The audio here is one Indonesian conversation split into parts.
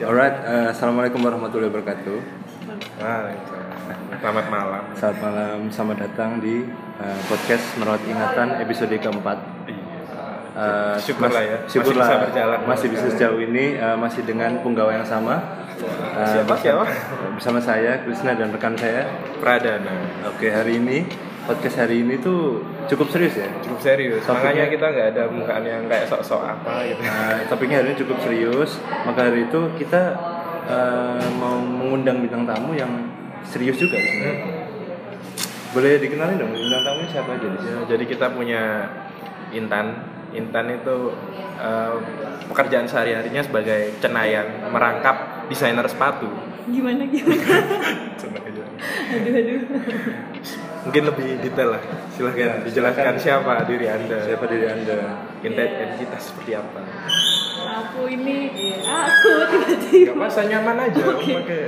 Alright, eh, assalamualaikum warahmatullahi wabarakatuh. Selamat malam. Selamat malam, selamat datang di eh, podcast Merawat Ingatan episode keempat. Eh, Syukurlah mas- ya, masih bisa berjalan. masih bisa sejauh ini eh, masih dengan penggawa yang sama. Eh, Siapa, siapa? Bersama saya, Krisna dan rekan saya. Pradana. Oke, hari ini podcast hari ini tuh cukup serius ya. Cukup serius. Topiknya- Makanya kita nggak ada mukaan yang kayak sok-sok apa gitu. Nah, topiknya hari ini cukup serius. Maka hari itu kita eh, mau mengundang bintang tamu yang serius juga sebenarnya. Boleh dikenalin dong bintang tamunya siapa aja? Ya, jadi kita punya Intan. Intan itu eh, pekerjaan sehari-harinya sebagai cenayang merangkap desainer sepatu. gimana gimana aduh aduh Mungkin lebih detail lah. Ya, Silahkan dijelaskan silakan. siapa diri anda. Siapa diri anda? Identitas seperti apa? aku ini ya, aku tiba-tiba masa nyaman aja. Oke. pakai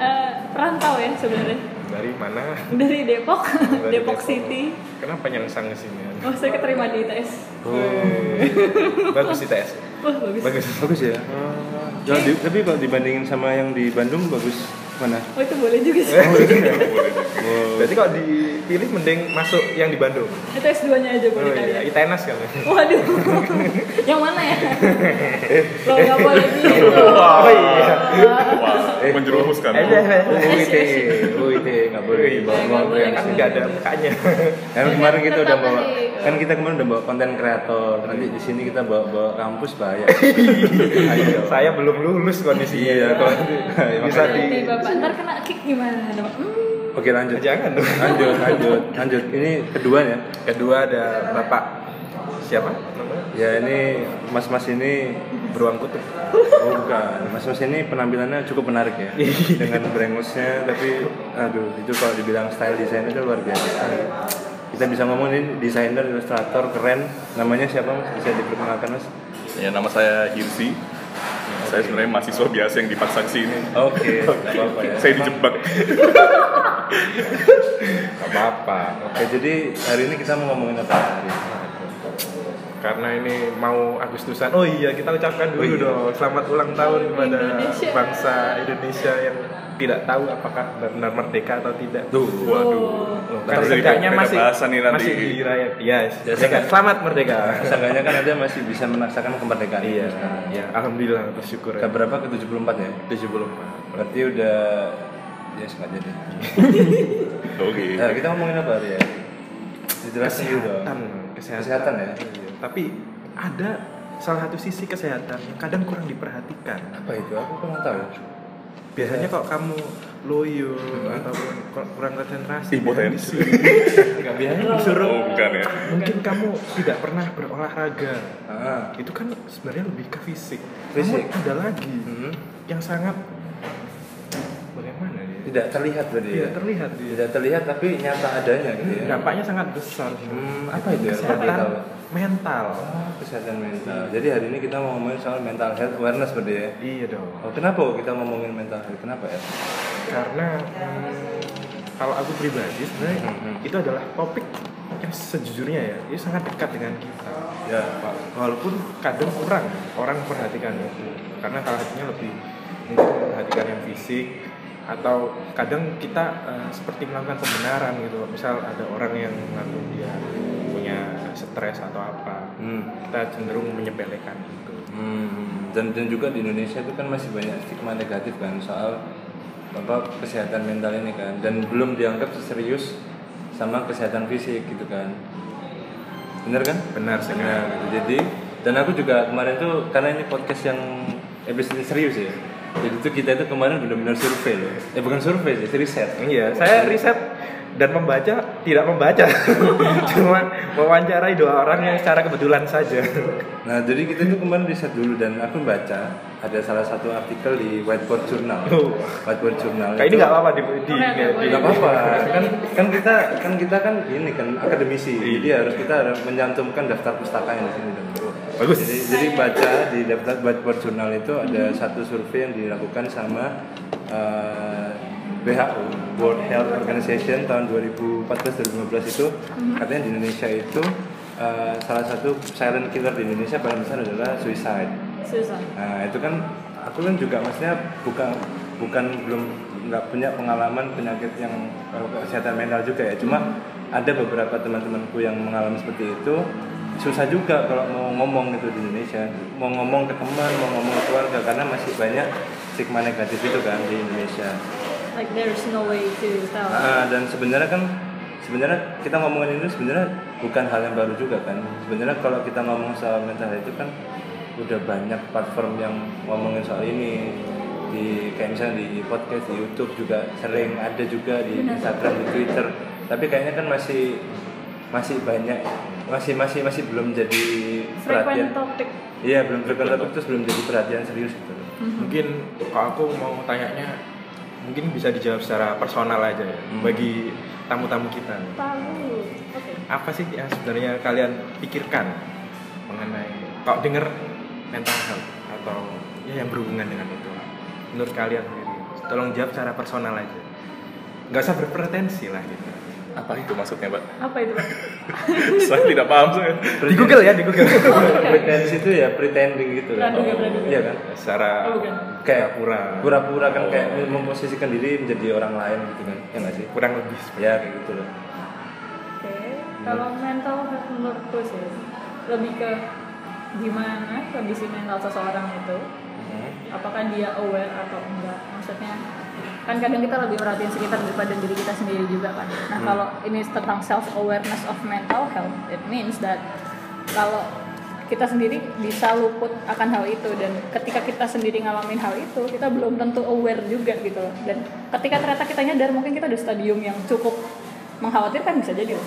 Eh, perantau ya sebenarnya dari mana? dari Depok Dari Depok City Kenapa nyangsang ke sini? oh saya keterima di ITS Bagus sih tes. wah bagus Bagus. Bagus ya. Ya, di- tapi kalau dibandingin sama yang di Bandung bagus mana? oh itu boleh juga sih Oh, Berarti kalau dipilih mending masuk yang di Bandung. ITS 2 nya aja Oh boleh kali iya, ya ITENAS kan. waduh yang mana ya lo nggak boleh gitu Oh iya. Wah, Eh, menjerumuskan. Eh, eh, eh. UIT nggak boleh dibawa bawa boleh, yang Kan nggak ada mukanya. Kan kemarin kita udah bawa, kan kita kemarin udah bawa konten kreator. Nanti di sini kita bawa bawa kampus bahaya. Ayo. Saya belum lulus kondisinya. Iya, kalau bisa di bapak ntar kena kick gimana hmm. Oke lanjut. Jangan dong. Lanjut, lanjut, lanjut. Ini kedua ya. Kedua ada Bapak siapa? namanya? Ya ini mas-mas ini Beruang kutub. oh bukan. Mas-mas ini penampilannya cukup menarik ya. Dengan brengosnya tapi aduh itu kalau dibilang style desain itu luar biasa. Kita bisa ngomongin desainer, ilustrator keren. Namanya siapa mas? Bisa diperkenalkan mas? Ya, nama saya Hirsi. Saya sebenarnya mahasiswa biasa yang dipaksa ke sini. Oke, nggak apa-apa ya. Saya dijebak. Gak apa-apa. Oke, jadi hari ini kita mau ngomongin apa hari ini? Karena ini mau Agustusan. Oh iya, kita ucapkan dulu Oh iya. dong selamat ulang tahun kepada Indonesia. bangsa Indonesia yang tidak tahu apakah benar merdeka atau tidak. Tuh, Waduh. Kan setidaknya beda masih bahasa nih nanti. masih dirayat. Yes, Ya, merdeka. saya- Selamat merdeka. seenggaknya kan ada masih bisa menaksakan kemerdekaan. Iya, Nah, iya. Alhamdulillah bersyukur Ke ya. berapa ke 74 ya? 74. Berarti udah ya yes, nggak jadi. Oke. Nah, kita ngomongin apa hari ya? Dijelasin dulu dong. Kesehatan, kesehatan. Kesehatan ya? Tapi ada salah satu sisi kesehatan yang kadang kurang diperhatikan. Apa itu? Aku kurang tahu. Biasanya Iya. kalau kamu loyo Hmm. ataupun kur- kurang konsentrasi, Impotensi. Enggak biasa. disuruh Oh, bukan ya. mungkin kamu tidak pernah berolahraga. Ah. Itu kan sebenarnya lebih ke fisik. Fisik. Namun ada lagi Hmm. yang sangat bagaimana dia? Tidak terlihat berarti ya? Tidak terlihat dia. Tidak terlihat tapi nyata adanya gitu ya. Dampaknya sangat besar. Hmm, apa itu ya? Kalau boleh Kesehatan tahu? Mental. Ah, kesehatan mental. Jadi hari ini kita mau ngomongin soal mental health awareness berarti ya. Iya dong. Oh, kenapa kita ngomongin mental health? Kenapa ya? Karena hmm, kalau aku pribadi sebenarnya Hmm. itu adalah topik yang sejujurnya ya, itu sangat dekat dengan kita. Ya, Pak. Walaupun kadang kurang orang memperhatikan itu, karena salah satunya lebih mungkin memperhatikan yang fisik atau kadang kita eh, seperti melakukan pembenaran gitu. Misal ada orang yang mengaku dia punya stres atau apa, Hmm. kita cenderung menyepelekan itu. Hmm, dan dan juga di Indonesia itu kan masih banyak stigma negatif kan soal apa kesehatan mental ini kan dan belum dianggap serius sama kesehatan fisik gitu kan bener kan Benar sekali. gitu. jadi dan aku juga kemarin tuh karena ini podcast yang episode serius ya jadi tuh kita itu kemarin benar-benar survei loh eh bukan survei sih riset Iya, saya riset dan membaca tidak membaca, cuma mewawancarai dua orang yang secara kebetulan saja. Nah, jadi kita itu kemarin riset dulu dan aku baca ada salah satu artikel di Whiteboard Journal. Oh. Whiteboard Journal. Kayak ini itu- nggak apa-apa di, di, Nggak, apa-apa. Kan kan kita kan kita kan ini kan akademisi. Iya. Jadi harus kita harus menyantumkan daftar pustaka yang di sini. Bagus. Jadi, jadi baca di daftar Whiteboard Journal itu ada satu survei yang dilakukan sama eh, WHO World Health Organization tahun 2014-2015 itu. Katanya di Indonesia itu eh, salah satu silent killer di Indonesia paling besar adalah suicide. susah Nah itu kan aku kan juga maksudnya bukan bukan belum nggak punya pengalaman penyakit yang eh, kesehatan mental juga ya. Cuma ada beberapa teman-temanku yang mengalami seperti itu susah juga kalau mau ngomong gitu di Indonesia. Mau ngomong ke teman mau ngomong ke keluarga karena masih banyak stigma negatif itu kan di Indonesia. Like there's no way to tell. Ah, dan sebenarnya kan sebenarnya kita ngomongin ini sebenarnya bukan hal yang baru juga kan. Sebenarnya kalau kita ngomong soal mental itu kan udah banyak platform yang ngomongin soal ini. Di kayak misalnya di podcast di YouTube juga sering ada juga di. Instagram di Twitter. Tapi kayaknya kan masih masih banyak masih masih masih belum jadi perhatian iya belum frequent topic terus belum jadi perhatian serius gitu mungkin kalau aku mau tanyanya mungkin bisa dijawab secara personal aja ya Hmm. bagi tamu-tamu kita. Tahu. Oke. apa sih yang sebenarnya kalian pikirkan mengenai kalau denger mental health atau ya yang berhubungan dengan itu menurut kalian sendiri tolong jawab secara personal aja nggak usah berpretensi lah gitu Apa itu maksudnya, Pak? Apa itu? Pak? saya tidak paham saya. di Google ya di Google pretensi itu ya pretending gitu kan praduga. iya kan secara Oh, bukan. kayak pura pura-pura kan kayak memposisikan diri menjadi orang lain gitu kan ya nggak sih kurang lebih seperti ya kayak gitu loh Oke. Kalau mental health menurutku sih lebih ke gimana kondisi mental seseorang itu apakah dia aware atau enggak maksudnya kan kadang kita lebih merhatiin sekitar daripada diri kita sendiri juga kan. Nah Hmm. kalau ini tentang self awareness of mental health it means that kalau kita sendiri bisa luput akan hal itu dan ketika kita sendiri ngalamin hal itu kita belum tentu aware juga gitu loh. Dan ketika ternyata kita nyadar mungkin kita udah stadium yang cukup mengkhawatirkan bisa jadi loh.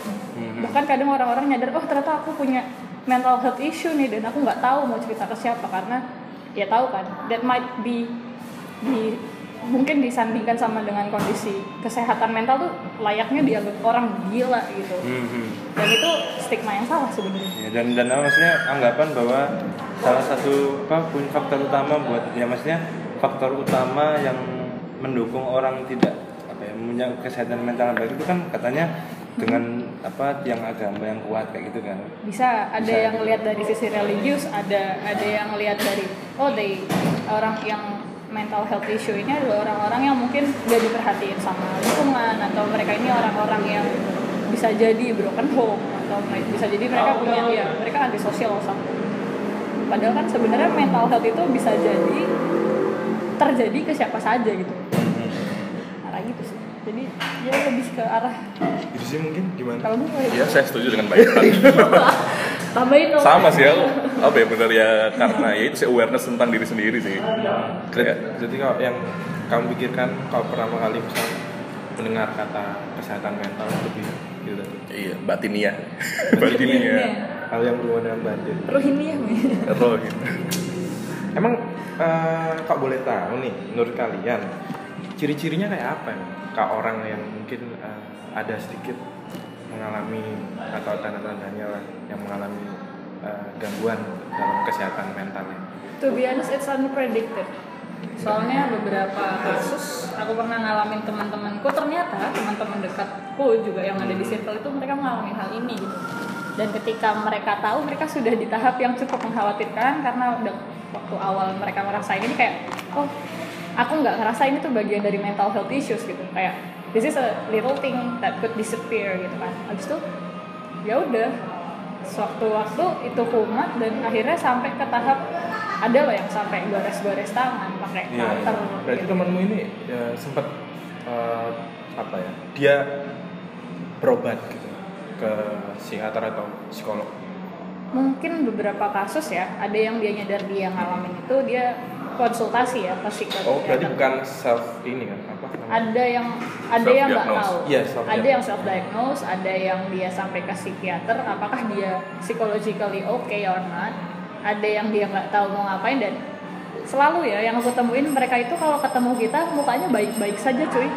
Bahkan kadang orang-orang nyadar oh ternyata aku punya mental health issue nih dan aku nggak tahu mau cerita ke siapa karena ya tahu kan that might be di mungkin disandingkan sama dengan kondisi kesehatan mental tuh layaknya dianggap orang gila gitu. Dan itu stigma yang salah sebenarnya. Ya, dan dan apa, maksudnya anggapan bahwa salah satu apa pun faktor utama buat ya maksudnya faktor utama yang mendukung orang tidak apa ya punya kesehatan mental yang baik itu kan katanya dengan apa tiang agama yang kuat kayak gitu kan. Bisa ada Bisa yang gitu. lihat dari sisi religius ada ada yang lihat dari oh they orang yang mental health issue ini adalah orang-orang yang mungkin gak diperhatiin sama lingkungan atau mereka ini orang-orang yang bisa jadi broken home atau bisa jadi mereka punya ya mereka antisosial sama. Padahal kan sebenarnya mental health itu bisa jadi terjadi ke siapa saja gitu. Arah gitu sih. Jadi ya lebih ke arah itu sih mungkin gimana? Kalau gue Ya, saya setuju dengan baik. Pak. tambahin dong. Sama sih aku. Apa ya benar ya karena ya itu sih awareness tentang diri sendiri sih. Kayak jadi kalau yang kamu pikirkan kalau pertama kali misal mendengar kata kesehatan mental lebih gitu tadi iya, batinia. batinia. hal yang berhubungan dengan batin Rohingya Roh gitu. emang eh, kok boleh tahu nih menurut kalian ciri-cirinya kayak apa nih kak orang yang mungkin eh, ada sedikit mengalami atau tanda-tandanya lah yang mengalami eh, gangguan dalam kesehatan mentalnya To be honest, it's unpredicted. Soalnya beberapa kasus aku pernah ngalamin teman-temanku ternyata teman-teman dekatku juga yang ada di circle itu mereka mengalami hal ini gitu. Dan ketika mereka tahu mereka sudah di tahap yang cukup mengkhawatirkan karena udah waktu awal mereka ngerasain ini kayak oh aku nggak ngerasa ini tuh bagian dari mental health issues gitu kayak this is a little thing that could disappear gitu kan. Habis itu ya udah sewaktu-waktu itu kumat dan akhirnya sampai ke tahap ada loh yang sampai gores-gores tangan pakai Iya, iya. cutter berarti gitu. temanmu ini ya, sempat eh, apa ya dia berobat gitu ke psikiater atau psikolog mungkin beberapa kasus ya ada yang dia nyadar dia ngalamin itu dia konsultasi ya ke psikiater oh berarti bukan self ini kan? Apa ada yang ada yang nggak tahu. Iya, self-diagnose. ada yang self diagnose ada yang dia sampai ke psikiater apakah dia psychologically okay or not. Ada yang dia nggak tahu mau ngapain dan selalu ya yang aku temuin mereka itu kalau ketemu kita mukanya baik-baik saja cuy.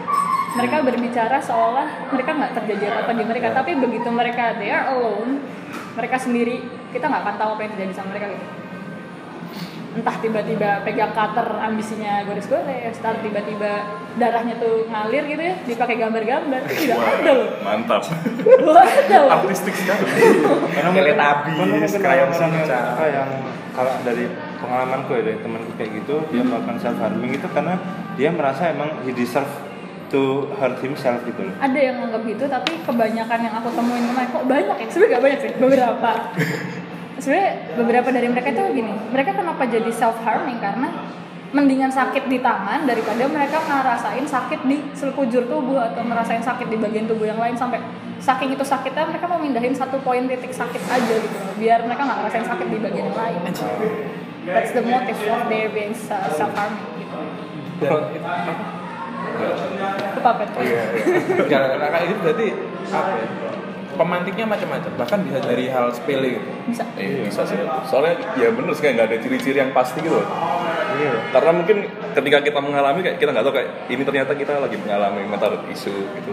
Mereka berbicara seolah mereka nggak terjadi apa-apa di mereka. Tapi begitu mereka they are alone mereka sendiri kita nggak akan tahu apa yang terjadi sama mereka gitu entah tiba-tiba pegang cutter ambisinya gores-gores, entah tiba-tiba darahnya tuh ngalir gitu ya, dipakai gambar-gambar, itu tidak ada loh. Mantap. Ada loh. Artistik sekali. mungkin krayon orang-orang yang Shinchan. apa yang kalau dari pengalamanku ya dari temanku kayak gitu dia melakukan self harming itu karena dia merasa emang he deserve to hurt himself gitu loh ada yang nganggap gitu tapi kebanyakan yang aku temuin kemarin kok banyak ya sebenarnya gak banyak sih beberapa sebenarnya beberapa dari mereka itu gini mereka kenapa jadi self harming karena mendingan sakit di tangan daripada mereka ngerasain sakit di sekujur tubuh atau ngerasain sakit di bagian tubuh yang lain sampai saking itu sakitnya mereka mau mindahin satu poin titik sakit aja gitu loh biar mereka nggak ngerasain sakit di bagian yang lain that's the motive of their being self harming gitu Dan itu apa? itu Iya, iya. Kayak gitu berarti apa ya? Pemantiknya macam-macam, bahkan bisa dari hal sepele gitu. bisa Iya, bisa sih. Soalnya ya bener sih kayak nggak ada ciri-ciri yang pasti gitu iya Karena mungkin ketika kita mengalami kayak kita nggak tahu kayak ini ternyata kita lagi mengalami mental isu gitu.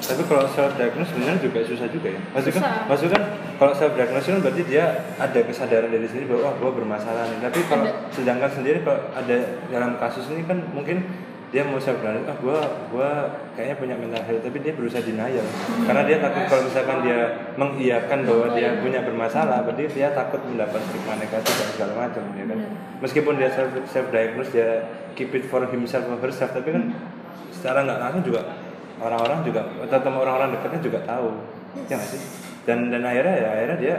tapi kalau self diagnose sebenarnya juga susah juga ya maksudnya kan Susah. maksudnya kan kalau self diagnose kan berarti dia ada kesadaran dari sendiri bahwa wah gua bermasalah nih tapi kalau sedangkan sendiri kalau ada dalam kasus ini kan mungkin dia mau self diagnose ah gua gua kayaknya punya mental health tapi dia berusaha denial. Karena dia takut kalau misalkan dia mengiyakan bahwa dia punya bermasalah berarti dia takut mendapat stigma negatif dan segala macam ya kan? Meskipun dia self self diagnose dia keep it for himself or herself tapi kan secara nggak langsung juga orang-orang juga atau teman orang-orang dekatnya juga tahu ya nggak sih? Dan dan akhirnya ya akhirnya dia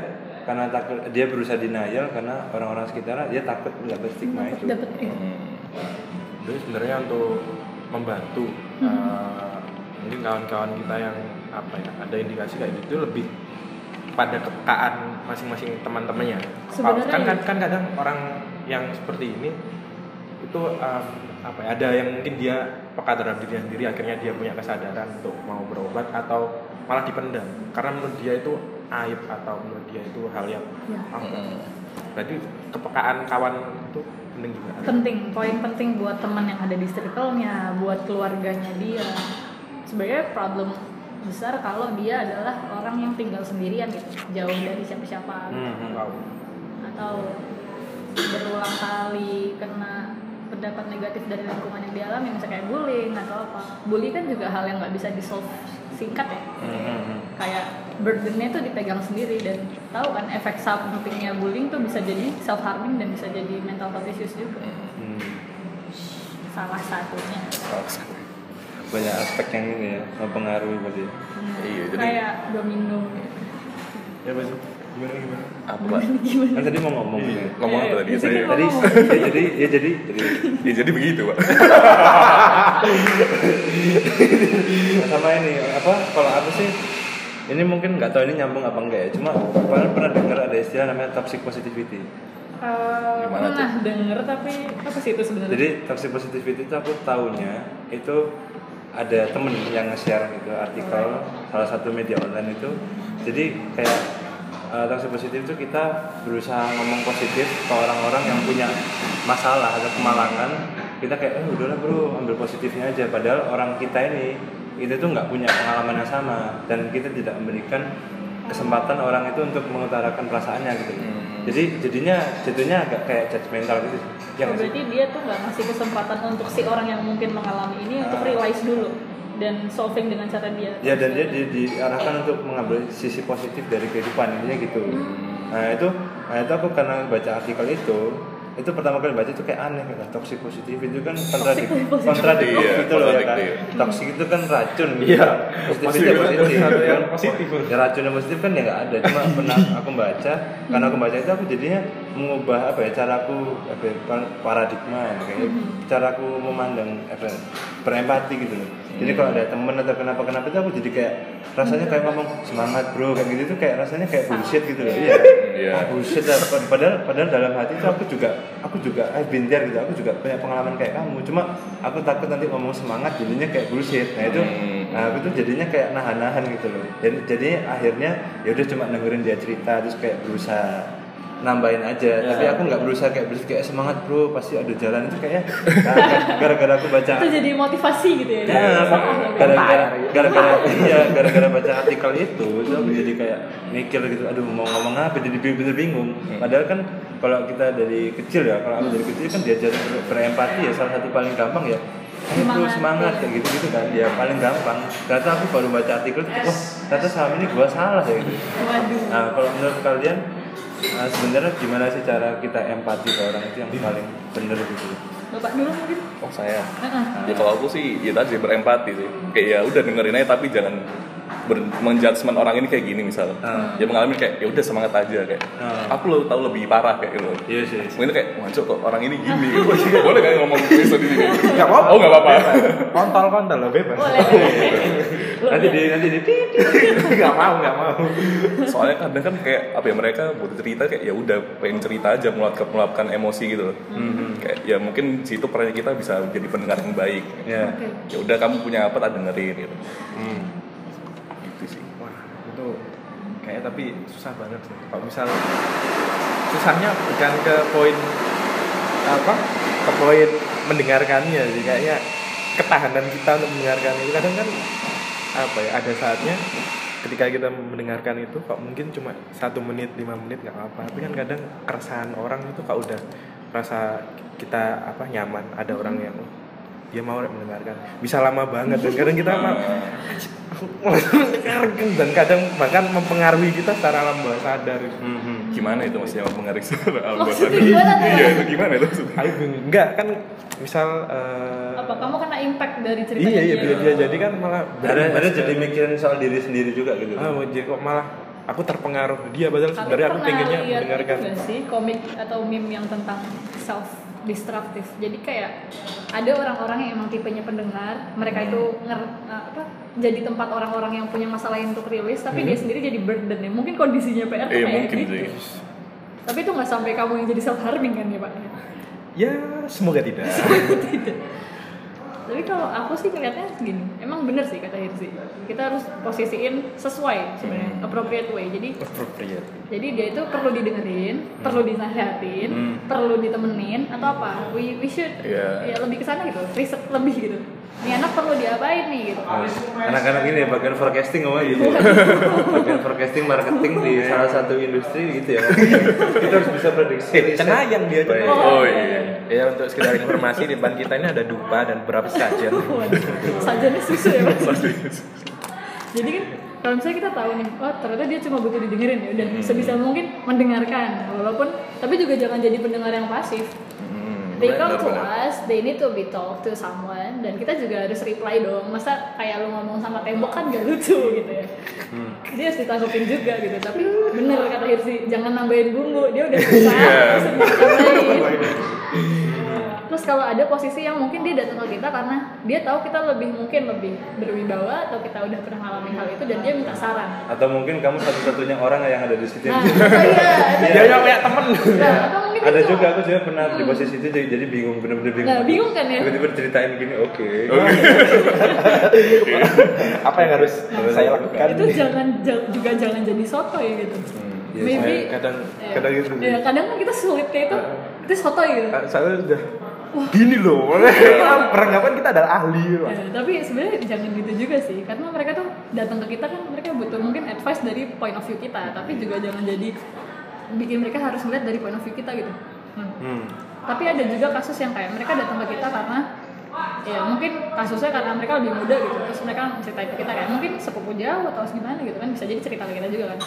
karena takut dia berusaha denial karena orang-orang sekitarnya dia takut mendapat stigma itu. dapat iya. Jadi sebenarnya untuk membantu eh, mungkin kawan-kawan kita yang apa ya ada indikasi kayak gitu lebih pada kepekaan masing-masing teman-temannya. Sebenarnya kan, kan ya. kan kadang orang yang seperti ini itu em, apa ya ada yang mungkin dia peka terhadap dirinya sendiri akhirnya dia punya kesadaran untuk mau berobat atau malah dipendam karena menurut dia itu aib atau menurut dia itu hal yang Ya. apa berarti kepekaan kawan itu penting juga. Penting poin penting buat teman yang ada di circle-nya buat keluarganya dia. Sebenarnya problem besar kalau dia adalah orang yang tinggal sendirian gitu jauh dari siapa-siapa. Hmm, hmm. Atau berulang kali kena pendapat negatif dari lingkungan yang dialami misalnya kayak bullying atau apa. Bully kan juga hal yang nggak bisa di solve singkat ya. Hmm, hmm, hmm. kayak burdennya tuh dipegang sendiri dan tahu kan efek sampingnya bullying tuh bisa jadi self harming dan bisa jadi mental health issues juga. Hmm. salah satunya. Banyak aspek yang ini ya mempengaruhi berarti Iya, jadi kayak domino. Ya pasti gimana gimana? Apa? kan tadi mau ngomong. Ya Ngomong apa tadi? Saya- tadi ya jadi ya jadi jadi Ya jadi begitu, Pak. Nah, sama ini apa kalau aku sih ini mungkin nggak tahu ini nyambung apa enggak ya cuma kalian pernah dengar ada istilah namanya toxic positivity. Eh, Gimana pernah denger tapi apa sih itu sebenarnya? Jadi toxic positivity itu aku tahunya itu ada temen yang nge-share gitu artikel salah satu media online itu. Jadi kayak uh, toxic positif itu kita berusaha ngomong positif ke orang-orang yang punya masalah atau kemalangan. Kita kayak eh udahlah bro ambil positifnya aja. Padahal orang kita ini itu tuh nggak punya pengalaman yang sama. Dan kita tidak memberikan kesempatan orang itu untuk mengutarakan perasaannya gitu. Jadi jadinya jadinya agak kayak judgmental gitu ya Oh, berarti dia tuh nggak ngasih kesempatan untuk si orang yang mungkin mengalami ini untuk Ah. realize dulu dan solving dengan cara dia. Ya dan dia di- diarahkan untuk mengambil sisi positif dari kehidupan intinya gitu. Nah itu nah itu aku karena baca artikel itu itu pertama kali baca itu kayak aneh kayak toxic positif itu kan kontradik kontradiktif Iya, gitu loh ya kan? kontradiktif. toxic itu kan racun gitu. Iya. positif Positif. itu positif. Kan. positif. ya racun yang positif kan ya nggak ada. Cuma pernah aku baca karena aku baca itu aku jadinya mengubah apa ya cara aku apa ya, par- paradigma ya, kayak cara aku memandang apa ya, berempati gitu loh jadi kalau ada temen atau kenapa kenapa itu aku jadi kayak rasanya kayak ngomong semangat bro kayak gitu tuh kayak rasanya kayak bullshit gitu loh iya Iya. ah, bullshit lah. padahal padahal dalam hati itu aku juga aku juga I've been there gitu aku juga punya pengalaman kayak kamu cuma aku takut nanti ngomong semangat jadinya kayak bullshit nah itu Hmm. nah, aku tuh jadinya kayak nahan-nahan gitu loh jadi jadi akhirnya ya udah cuma dengerin dia cerita terus kayak berusaha nambahin aja. Tapi aku nggak berusaha kayak berusaha kayak semangat bro. Pasti ada jalan itu kayaknya. Gara-gara aku baca itu jadi motivasi gitu ya? Ya, gara-gara gara-gara iya gara-gara baca artikel itu itu aku jadi kayak mikir gitu aduh mau ngomong apa? Jadi bener bingung. Padahal kan kalau kita dari kecil ya kalau aku dari kecil kan diajarin ber- berempati ya salah satu paling gampang ya. Ayo bro Semangat, semangat ya. kayak gitu gitu kan. Ya paling gampang. Ternyata aku baru baca artikel itu wah ternyata selama ini gua salah ya. Gitu waduh. Nah kalau menurut kalian Nah, sebenarnya gimana sih cara kita empati ke orang itu yang paling bener gitu? bapak dulu mungkin Oh saya. Heeh. Ya kalau aku sih ya tadi berempati sih. Kayak ya udah dengerin aja tapi jangan ber menjudgment orang ini kayak gini misal. Ah. Ya mengalami kayak ya udah semangat aja kayak. Ah. Aku lo tahu lebih parah kayak gitu. Iya sih. Mungkin kayak wancuk kok orang ini gini. Boleh kan ngomong gitu di sini? Nggak apa-apa. Oh nggak apa-apa. kontol kontol lah bebas boleh Nanti di nanti di nggak mau nggak mau Soalnya kadang kan kayak apa ya mereka butuh cerita kayak ya udah pengen cerita aja meluapkan meluapkan emosi gitu loh. Kayak ya mungkin situ perannya kita bisa jadi pendengar yang baik. ya. Oke. Ya udah kamu punya apa tak dengerin gitu. Hmm. Gitu sih. wah itu kayak tapi susah banget sih. Kalau misal susahnya bukan ke poin apa ke poin mendengarkannya sih. Kayaknya ketahanan kita untuk mendengarkan itu. Kadang kan apa ya ada saatnya ketika kita mendengarkan itu kok mungkin cuma satu menit lima menit nggak apa-apa. Tapi kan kadang keresahan orang itu kok udah rasa kita apa nyaman. Ada orang yang "Oh, dia mau mendengarkan bisa lama banget dan kadang kita mah mendengarkan dan kadang bahkan mempengaruhi kita secara alam bawah sadar Hmm. Gimana itu maksudnya mempengaruhi secara alam bawah Maksudnya sadar? Iya itu gimana itu? Bingung. enggak kan misal eh, apa kamu kena impact dari cerita iya iya dia? dia jadi kan malah Ada ada jadi mikirin soal diri sendiri juga gitu. ah jadi kok malah aku terpengaruh dia padahal sebenarnya aku pengennya mendengarkan sih komik atau meme yang tentang self destructive jadi kayak ada orang-orang yang emang tipenya pendengar mereka itu nger uh, apa jadi tempat orang-orang yang punya masalah untuk rilis tapi dia sendiri jadi burden ya. Mungkin kondisinya PR tuh Iya, kayak mungkin gitu. sih. tapi itu nggak sampai kamu yang jadi self harming kan ya pak? Ya semoga tidak. Tidak tapi kalau aku sih ngeliatnya gini emang bener sih kata Hirsi kita harus posisiin sesuai sebenarnya appropriate way jadi appropriate jadi dia itu perlu didengerin, perlu dinasihatin, Hmm. perlu ditemenin atau apa? We we should Iya. ya lebih ke sana gitu, riset lebih gitu. Ini anak perlu diapain nih gitu. Anak-anak ini ya bagian forecasting apa gitu. bagian forecasting marketing di salah satu industri gitu ya. Kita harus bisa prediksi. eh cenayang dia Baik. cenayang. Oh iya. ya untuk sekedar informasi di depan kita ini ada dupa dan beberapa sajian Waduh, Sajannya susu ya mas. Jadi kan kalau misalnya kita tahu nih, oh ternyata dia cuma butuh didengerin ya udah sebisa mungkin mendengarkan walaupun tapi juga jangan jadi pendengar yang pasif. Hmm, They come to us, they need to be talk to someone dan kita juga harus reply dong. Masa kayak lu ngomong sama tembok kan gak lucu gitu ya. Dia harus ditanggepin juga gitu. Tapi bener kata Hirsi, jangan nambahin bumbu. Dia udah bisa terus ditambahin. Terus kalau ada posisi yang mungkin dia datang ke kita karena dia tahu kita lebih mungkin lebih berwibawa atau kita udah pernah ngalamin hal itu dan dia minta saran. Atau mungkin kamu satu-satunya orang yang ada di situ. Nah, iya, dia yang punya temen nah, atau mungkin ada itu- juga aku juga pernah di posisi itu jadi, jadi bingung bener-bener bingung. Nah, bingung kan ya? Tiba-tiba ceritain gini, oke. apa yang harus saya lakukan itu jangan ja- juga jangan jadi soto ya gitu. iya, Maybe saya kadang ya, kadang gitu ya, kadang kan kita sulit kayak itu itu soto gitu. Ah, saya gini loh peranggapan kita adalah ahli Mas. Ya, tapi sebenarnya jangan gitu juga sih karena mereka tuh datang ke kita kan mereka butuh mungkin advice dari point of view kita tapi juga jangan jadi bikin mereka harus melihat dari point of view kita gitu. Hmm. Hmm. Tapi ada juga kasus yang kayak mereka datang ke kita karena ya mungkin kasusnya karena mereka lebih muda gitu terus mereka ceritain ke kita kayak mungkin sepupu jauh atau gimana gitu kan bisa jadi cerita ke kita juga kan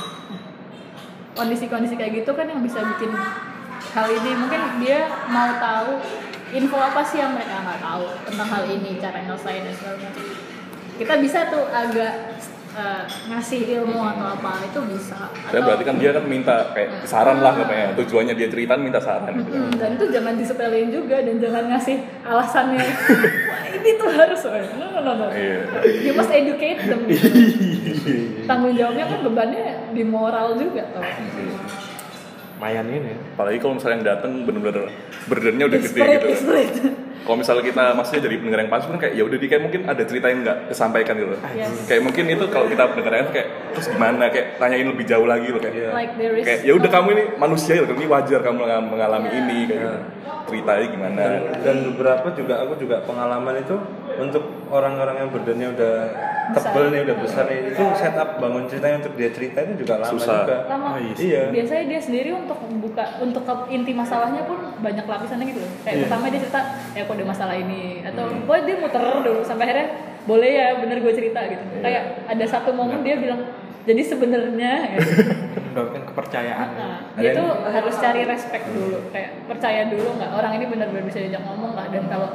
kondisi-kondisi kayak gitu kan yang bisa bikin hal ini mungkin dia mau tahu info apa sih yang mereka nggak tahu tentang hal ini cara nyelesain dan segala macam kita bisa tuh agak eh, ngasih ilmu atau apa itu bisa Saya berarti kan dia kan minta kayak saran lah katanya. Tujuannya dia ceritaan minta saran. gitu. Mm, dan itu jangan disepelein juga dan jangan ngasih alasannya wah ini tuh harus no no no no Iya. you must educate them tanggung jawabnya kan bebannya di moral juga toh lumayan ini ya. Apalagi kalau misalnya yang datang bener-bener burdennya udah gede gitu. desperate. Kalau misalnya kita maksudnya jadi pendengar yang pasif kan kayak ya udah di kayak mungkin ada cerita yang nggak kesampaikan gitu. Yes. Kayak mungkin itu kalau kita pendengar kayak terus gimana kayak tanyain lebih jauh lagi loh kayak. Iya. like there is Kayak ya udah kamu ini manusia ya, ini wajar kamu mengal- mengalami Iya. ini kayak gitu. Ceritanya gimana? dan, dan beberapa juga aku juga pengalaman itu untuk orang-orang yang badannya udah tebel nih udah besar nih. Itu setup bangun ceritanya untuk dia cerita itu juga lama Susah. juga. Lama. Iya biasanya dia sendiri untuk membuka untuk ke inti masalahnya pun banyak lapisannya gitu loh. kayak Iya. pertama dia cerita ya kok ada masalah ini? Atau boy dia muter dulu sampai akhirnya boleh ya bener gue cerita gitu. Kayak ada satu momen dia bilang jadi sebenarnya ya. mendapatkan kepercayaan. Nah, dia tuh yang- harus cari respect dulu. Kayak percaya dulu nggak orang ini benar-benar bisa diajak ngomong nggak? Dan kalau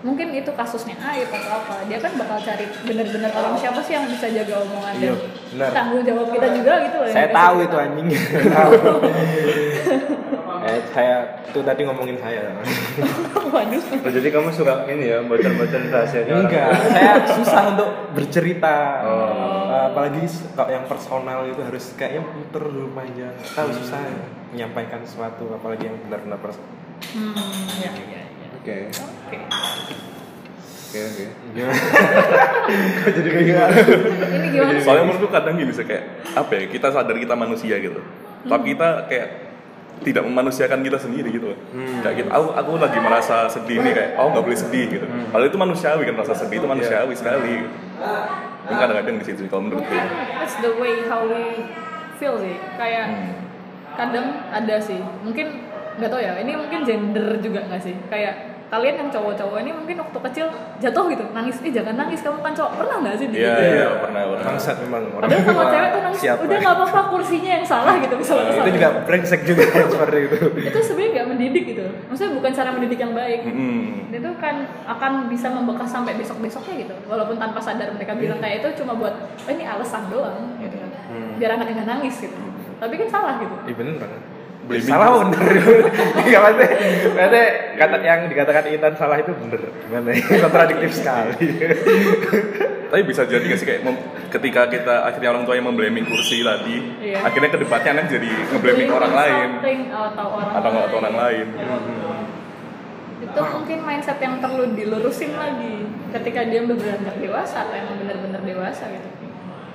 mungkin itu kasusnya aib atau apa. Dia kan bakal cari benar-benar orang siapa sih yang bisa jaga omongan Iya, dan tanggung jawab kita juga gitu loh saya tahu itu anjing. Eh, saya itu tadi ngomongin saya. Waduh. Oh, jadi kamu suka ini ya bocor-bocor rahasianya orang? enggak saya susah untuk bercerita. Oh. Eh, apalagi kalau yang personal itu harus kayaknya muter dulu panjang. Tahu susah ya, menyampaikan sesuatu apalagi yang benar-benar personal hmm ya ya Oke, oke. Oke, oke. jadi kayak ini gimana sih? Soalnya menurutku kadang gini sih kayak apa ya kita sadar kita manusia gitu, tapi kita kayak tidak memanusiakan kita sendiri gitu. Kayak gitu, aku aku lagi merasa sedih nih kayak, oh nggak boleh sedih gitu. Padahal itu manusiawi kan rasa sedih itu manusiawi sekali. Ini kadang-kadang di situ kalau menurutku. mungkin that's the way how we feel sih. Kayak kadang ada sih. Mungkin nggak tahu ya ini mungkin gender juga nggak sih? Kayak kalian yang cowok-cowok ini mungkin waktu kecil jatuh gitu nangis. Ih jangan nangis kamu kan cowok. Pernah nggak sih? Iya gitu iya pernah pernah. bangsat memang orang padahal kalau tua. cewek tuh nangis. Siapa? udah nggak apa-apa kursinya yang salah gitu misalnya itu juga brengsek juga yang seperti itu itu sebenarnya nggak mendidik gitu. Maksudnya bukan cara mendidik yang baik. Mm-mm. itu kan akan bisa membekas sampai besok besoknya gitu. Walaupun tanpa sadar mereka bilang kayak itu cuma buat oh, ini alasan doang gitu kan. Biar anaknya nggak nangis gitu. Tapi kan salah gitu. Iya bener banget. Blaming. Salah bener. Enggak berarti berarti kata yang dikatakan Intan salah itu bener. Gimana ya? Kontradiktif sekali. Tapi bisa jadi nggak sih kayak mem- ketika kita akhirnya orang tua yang memblaming kursi tadi, Iya. akhirnya ke depannya anak jadi ngeblaming orang lain Something atau orang atau lain. atau orang lain. itu mungkin mindset yang perlu dilurusin lagi ketika dia beranjak dewasa atau emang benar-benar dewasa gitu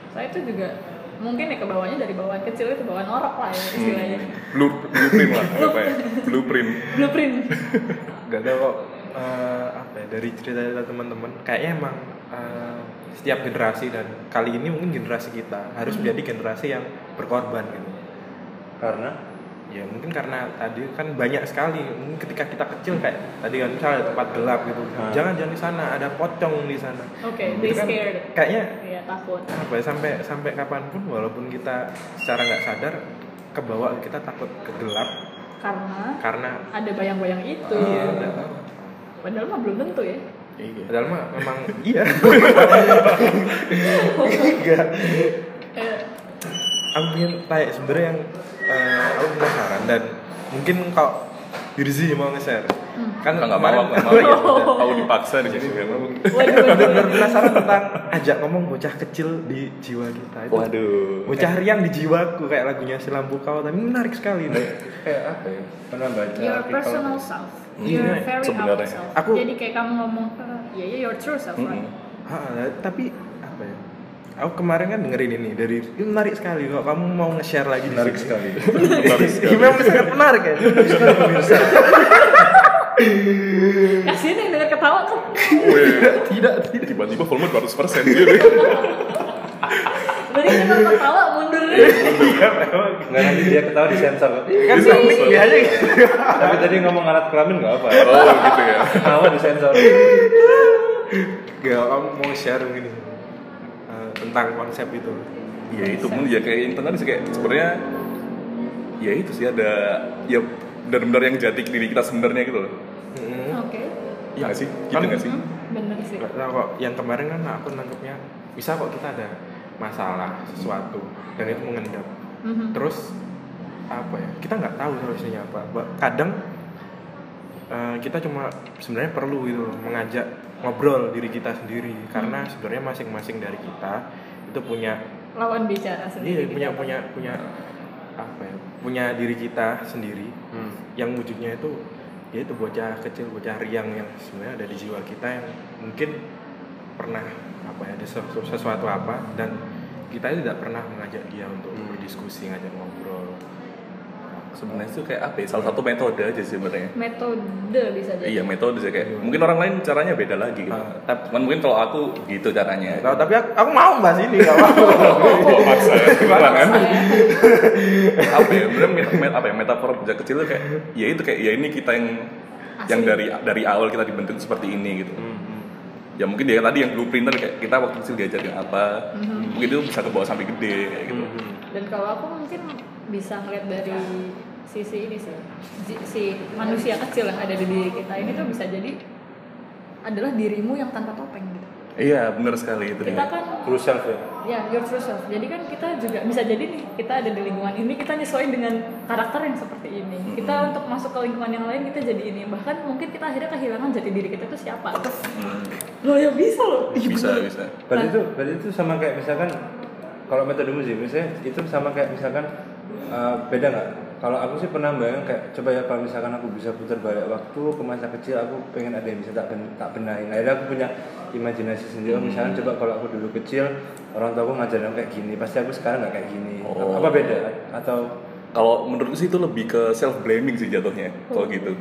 saya itu juga mungkin ya ke bawahnya dari bawaan kecil itu bawaan orok lah ya istilahnya Blue, blueprint lah apa ya? Blueprint. blueprint Gak tau kok eh, apa ya dari cerita-cerita teman-teman kayaknya emang eh, setiap generasi dan kali ini mungkin generasi kita harus menjadi generasi yang berkorban gitu. Karena Ya mungkin karena tadi kan banyak sekali mungkin ketika kita kecil kayak tadi kan misalnya tempat gelap gitu. Hmm. Jangan jangan di sana ada pocong di sana. oke they kan scared Kayaknya ya takut apa ya sampai sampai kapan pun walaupun kita secara nggak sadar kebawa kita takut ke gelap karena karena ada bayang-bayang itu iya padahal mah belum tentu ya Iya. Padahal mah memang iya. Aku ingin tanya sebenarnya yang eh, aku penasaran dan mungkin kau Dirzi mau nge-share. Kan Kan nggak mau, nggak mau. ya. Aku dipaksa di sini. waduh penasaran tentang ajak ngomong bocah kecil di jiwa kita itu. Waduh. Bocah riang di jiwaku kayak lagunya si lampu kau tapi menarik sekali. kayak apa ya? Pernah baca your personal self Hmm, your very sebenarnya. own self Aku- jadi kayak kamu ngomong "Eh, iya iya your true self right Mm-mm. Ha, tapi apa ya? Aku kemarin kan dengerin ini dari ini menarik sekali kok kamu mau nge-share lagi menarik sekali. Menarik sekali. Gimana sangat menarik ya? kasian yang denger ketawa kan Weh, tidak, tidak. tiba-tiba volume 200 persen gitu. Berarti denger ketawa mundur Nggak nanti dia ketawa di sensor. Kan Bisa, sih, aja Tapi tadi ngomong alat kelamin nggak apa. Oh gitu ya. Ketawa di sensor. Gak, kamu mau share mungkin eh, tentang konsep itu. Ya itu pun ya kayak yang tadi sih kayak sebenarnya ya itu sih ada ya benar-benar yang jadi diri kita sebenarnya gitu loh. Hmm. oke Iya nggak sih? Gitu Kan- nggak sih? Hmm, bener sih Gak tau kok, yang kemarin kan aku nangkepnya bisa kok kita ada masalah sesuatu dan itu mengendap. Mhm. Terus apa ya? Kita nggak tahu solusinya apa. Kadang eh, kita cuma sebenarnya perlu gitu loh, mengajak ngobrol diri kita sendiri karena sebenarnya masing-masing dari kita itu punya lawan bicara Iya sendiri punya punya punya apa ya? Punya diri kita sendiri Hmm. yang wujudnya itu ya itu bocah kecil bocah riang yang sebenarnya ada di jiwa kita yang mungkin pernah apa ya ada sesu- sesuatu apa dan kita tidak pernah mengajak dia untuk Hmm. berdiskusi ngajak ngobrol Sebenarnya itu kayak apa ya? Salah satu metode aja sih sebenarnya. metode bisa jadi Iya metode sih kayak mungkin orang lain caranya beda lagi gitu. Ah, tapi- Cuman mungkin kalau aku gitu caranya. Nah, tapi aku, aku mau bahas ini gak apa Oh, maksa ya, Gimana? kan? Saya- apa ya? Met- apa ya? Metafor bocah kecil itu kayak ya itu kayak ya ini kita yang yang Asli. dari dari awal kita dibentuk seperti ini gitu. Hmm, ya mungkin dia tadi yang blueprinter kayak kita waktu kecil diajarin apa Mhm. mungkin itu bisa kebawa sampai gede kayak gitu dan kalau aku mungkin bisa ngeliat dari sisi ini sih. Si- si manusia kecil yang ada di diri kita ini tuh bisa jadi adalah dirimu yang tanpa topeng gitu. Iya benar sekali itu kita kan True self ya. ya your true self. Jadi kan kita juga bisa jadi nih kita ada di lingkungan ini kita nyesuaiin dengan karakter yang seperti ini. Kita untuk masuk ke lingkungan yang lain kita jadi ini. Bahkan mungkin kita akhirnya kehilangan jati diri kita itu siapa? Hmm, lo ya bisa loh. Bisa bisa. Berarti itu berarti itu sama kayak misalkan kalau metode musik misalnya itu sama kayak misalkan uh, beda nggak? Kalau aku sih pernah bayang kayak coba ya kalau misalkan aku bisa putar balik waktu ke masa kecil aku pengen ada yang bisa tak ben, tak benahin. Akhirnya aku punya imajinasi sendiri. Oh, misalkan coba kalau aku dulu kecil orang tua aku ngajarin aku kayak gini, pasti aku sekarang nggak kayak gini. Oh. Apa beda? Atau kalau menurutku sih itu lebih ke self blaming sih jatuhnya kalau gitu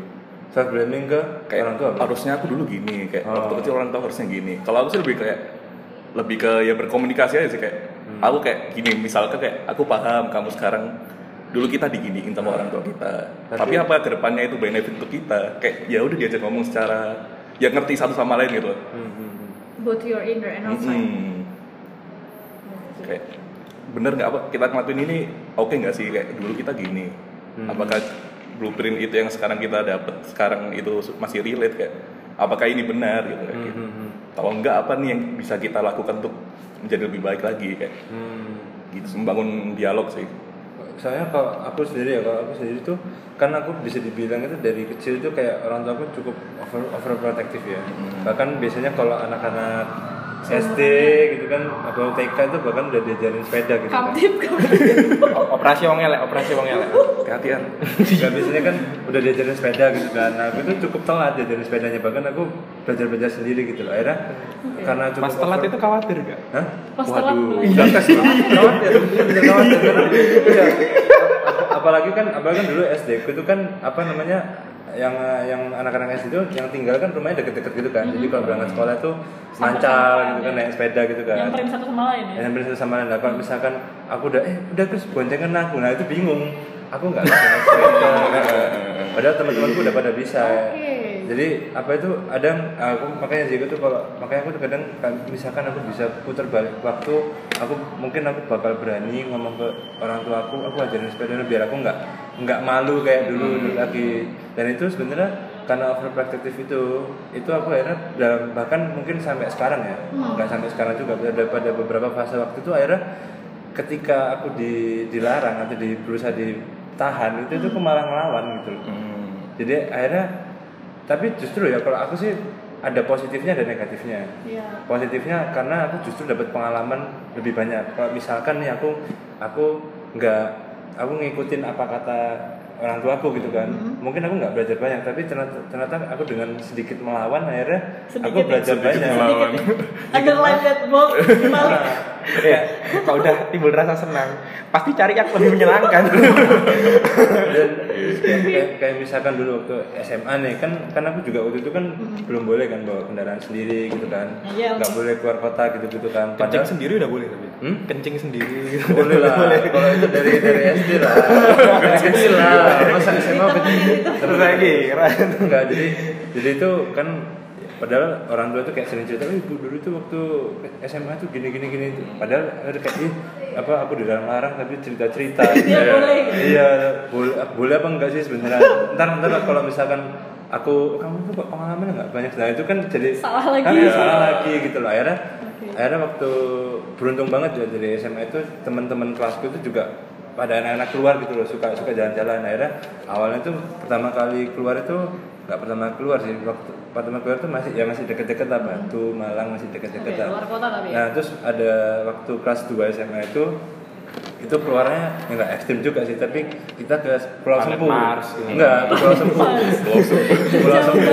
self blaming ke kayak orang tua? apa? harusnya aku dulu gini kayak Oh. waktu kecil orang tua harusnya gini kalau aku sih lebih kayak lebih ke ya berkomunikasi aja sih kayak Hmm. Aku kayak gini misalkan kayak aku paham kamu sekarang dulu kita diginiin sama orang tua kita Tapi- tapi apa ke depannya itu benefit untuk kita kayak ya udah diajak ngomong secara ya ngerti satu sama lain gitu Hmm, hmm, hmm. both your inner and outside Mm-mm. kayak bener nggak apa kita ngelakuin ini oke nggak sih kayak dulu kita gini Hmm. apakah blueprint itu yang sekarang kita dapat sekarang itu masih relate kayak apakah ini benar gitu kayak Hmm, gitu. hmm, hmm. kalau enggak apa nih yang bisa kita lakukan untuk menjadi lebih baik lagi kayak Hmm. gitu membangun dialog sih. Soalnya kalau aku sendiri ya kalau aku sendiri tuh kan aku bisa dibilang itu dari kecil itu kayak orang tua aku cukup over overprotective ya. Bahkan biasanya kalau anak-anak SD gitu kan atau TK itu bahkan udah diajarin sepeda gitu kan. Kamtip kamtip. Operasi wong elek operasi wong elek. Kehatian Gak biasanya kan udah diajarin sepeda gitu kan. Nah aku itu cukup telat diajarin sepedanya. Bahkan aku belajar belajar sendiri gitu loh. Akhirnya karena cukup pas telat over- itu khawatir gak Hah? Pas telat Waduh, tes lah. Khawatir, khawatir. Karena, iya. Ap- apalagi kan, apalagi kan dulu SD itu kan apa namanya yang yang anak-anak SD itu yang tinggal kan rumahnya deket-deket gitu kan. Jadi kalau berangkat sekolah tuh mancal gitu kan naik sepeda gitu kan. nyamperin satu sama lain ya Yang bener sama lain. Nah, kalau misalkan aku udah eh udah terus boncengan aku, nah itu bingung. Aku nggak bisa naik sepeda. Padahal teman-temanku udah pada bisa. Oke. Jadi apa itu ada aku makanya sih itu kalau makanya aku tuh kadang kan- misalkan aku bisa putar balik waktu aku mungkin aku bakal berani ngomong ke orang tua aku aku ajarin sepeda dulu biar aku nggak nggak malu kayak dulu dulu lagi. Dan itu sebenarnya karena overprotective itu itu aku akhirnya dalam bahkan mungkin sampai sekarang ya nggak sampai sekarang juga pada pada beberapa fase waktu itu akhirnya ketika aku di, dilarang atau di berusaha ditahan itu itu aku malah ngelawan gitu Hmm. jadi akhirnya tapi justru ya kalau aku sih ada positifnya dan negatifnya. Iya. positifnya karena aku justru dapat pengalaman lebih banyak. Kalau misalkan nih aku aku nggak aku ngikutin apa kata orang tua aku gitu kan. Mungkin aku nggak belajar banyak tapi ternyata, ternyata aku dengan sedikit melawan akhirnya aku Sedikit ya? belajar Sedikit banyak. melawan. underline that ya kalau udah timbul rasa senang pasti cari yang lebih menyenangkan. Dan kayak, kayak misalkan dulu waktu SMA nih kan kan aku juga waktu itu kan belum boleh kan bawa kendaraan sendiri gitu kan. Iya, nggak boleh keluar kota gitu gitu kan kencing sendiri udah boleh tapi. Hmm? kencing sendiri. Boleh lah kalau itu dari dari SD lah. Kecil lah. Masa SMA kecil? terus lagi enggak jadi jadi itu kan padahal orang tua tuh kayak sering cerita "Oh, ibu dulu tuh waktu SMA tuh gini gini gini padahal ada kayak "Ih, apa aku dilarang larang tapi cerita cerita Dia boleh. Iya boleh boleh apa enggak sih sebenarnya? Ntar ntar kalau misalkan aku kamu tuh kok pengalaman nggak banyak? Nah itu kan jadi Salah lagi. Ah, salah lagi gitu loh. Akhirnya Oke. akhirnya waktu beruntung banget ya dari SMA itu teman-teman kelasku itu juga pada anak-anak keluar gitu loh suka suka jalan-jalan. Akhirnya awalnya tuh pertama kali keluar itu nggak pertama keluar sih waktu pertama keluar tuh masih ya masih deket-deket lah Batu Malang masih deket-deket lah. luar kota tapi ya? nah terus ada waktu kelas 2 SMA itu itu keluarnya ya nggak ekstrim juga sih tapi kita ke Pulau Sempu Mars gitu. enggak ke Pulau Sempu Pulau Sempu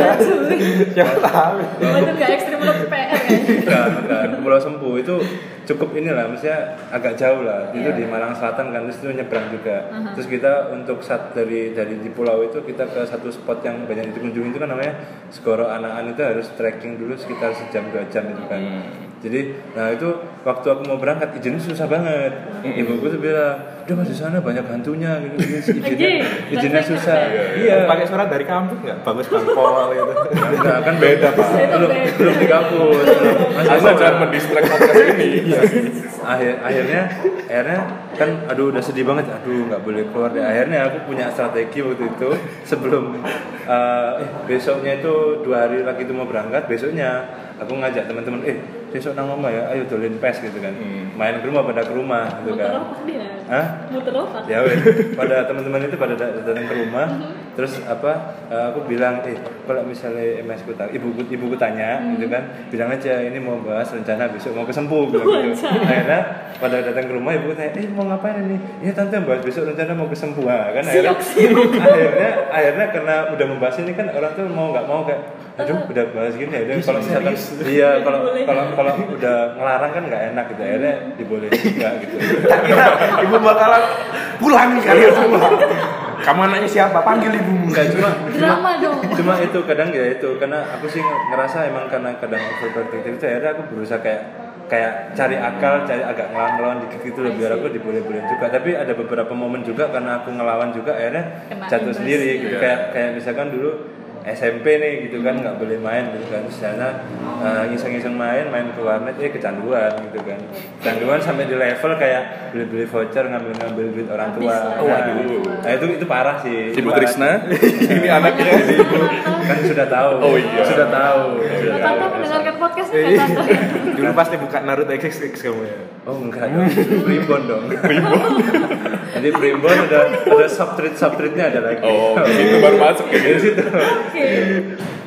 siapa tahu Bener gak ekstrim untuk PR kan? Bukan, bukan. Ke Pulau Sempu itu cukup inilah, maksudnya agak jauh lah. Itu Iya. di Malang Selatan kan, terus itu nyebrang juga. Aha. Terus kita untuk saat dari dari di pulau itu kita ke satu spot yang banyak dikunjungi itu kan namanya Segoro Anaan itu harus trekking dulu sekitar sejam dua jam itu kan. Hmm. Jadi nah itu waktu aku mau berangkat izinnya susah banget. Ibuku tuh bilang udah mas di sana banyak hantunya. Gitu, gitu. izinnya izinnya susah. Inggris. iya. Pakai surat dari kampus nggak? Bagus bangpol gitu Enggak, kan beda pak. Belum belum di kampus. Sekolah. jangan podcast ini. akhir akhirnya akhirnya kan aduh udah sedih banget. Aduh nggak boleh keluar deh. Akhirnya aku punya strategi waktu itu sebelum eh eh, besoknya itu dua hari lagi itu mau berangkat besoknya aku ngajak teman-teman eh besok nang rumah ya ayo dolin pes gitu kan. Hmm. main ke rumah pada ke rumah gitu muter kan. dia. Hah? muter otak. Ya wes pada teman-teman itu pada dat- datang ke rumah. Terus apa eh, aku bilang eh kalau misalnya MS ku tanya ibuku tanya gitu kan. Bilang aja ini mau bahas rencana besok mau ke Sempu bilang gitu. Akhirnya pada datang ke rumah ibuku tanya eh mau ngapain ini? Ya tante bahas besok rencana mau ke Sempu ah, kan akhirnya akhirnya akhirnya karena udah membahas ini kan orang tuh mau nggak mau kayak aduh udah bahas gini ya kalau misalkan iya kalau kalau kalau udah ngelarang kan nggak enak gitu akhirnya dibolehin juga gitu kira ibu bakalan pulang nih kalian semua kamu anaknya siapa panggil ibumu Enggak cuma drama dong cuma itu kadang ya itu karena aku sih ngerasa emang karena kadang overprotective itu akhirnya aku berusaha kayak kayak cari akal, cari agak ngelawan-ngelawan dikit gitu loh biar aku diboleh-bolehin juga. Tapi ada beberapa momen juga karena aku ngelawan juga akhirnya Kena jatuh imbas. sendiri gitu. Iya. Kayak kayak misalkan dulu SMP nih gitu kan nggak boleh main gitu kan sana eh, iseng-iseng main main ke warnet eh kecanduan gitu kan kecanduan sampai di level kayak beli-beli voucher ngambil-ngambil duit orang tua Habis lah. nah, Waduh. nah, itu itu parah sih Ibu. Krisna, ini anaknya. kan sudah tahu Oh iya. sudah tahu sudah tahu. tante mendengarkan podcast ini dulu pasti buka Naruto XXX kamu ya oh enggak dong. Primbon dong. Primbon? Jadi primbon ada ada subtreat subtreatnya ada lagi. Oh, itu baru masuk dari gitu. situ. Oke.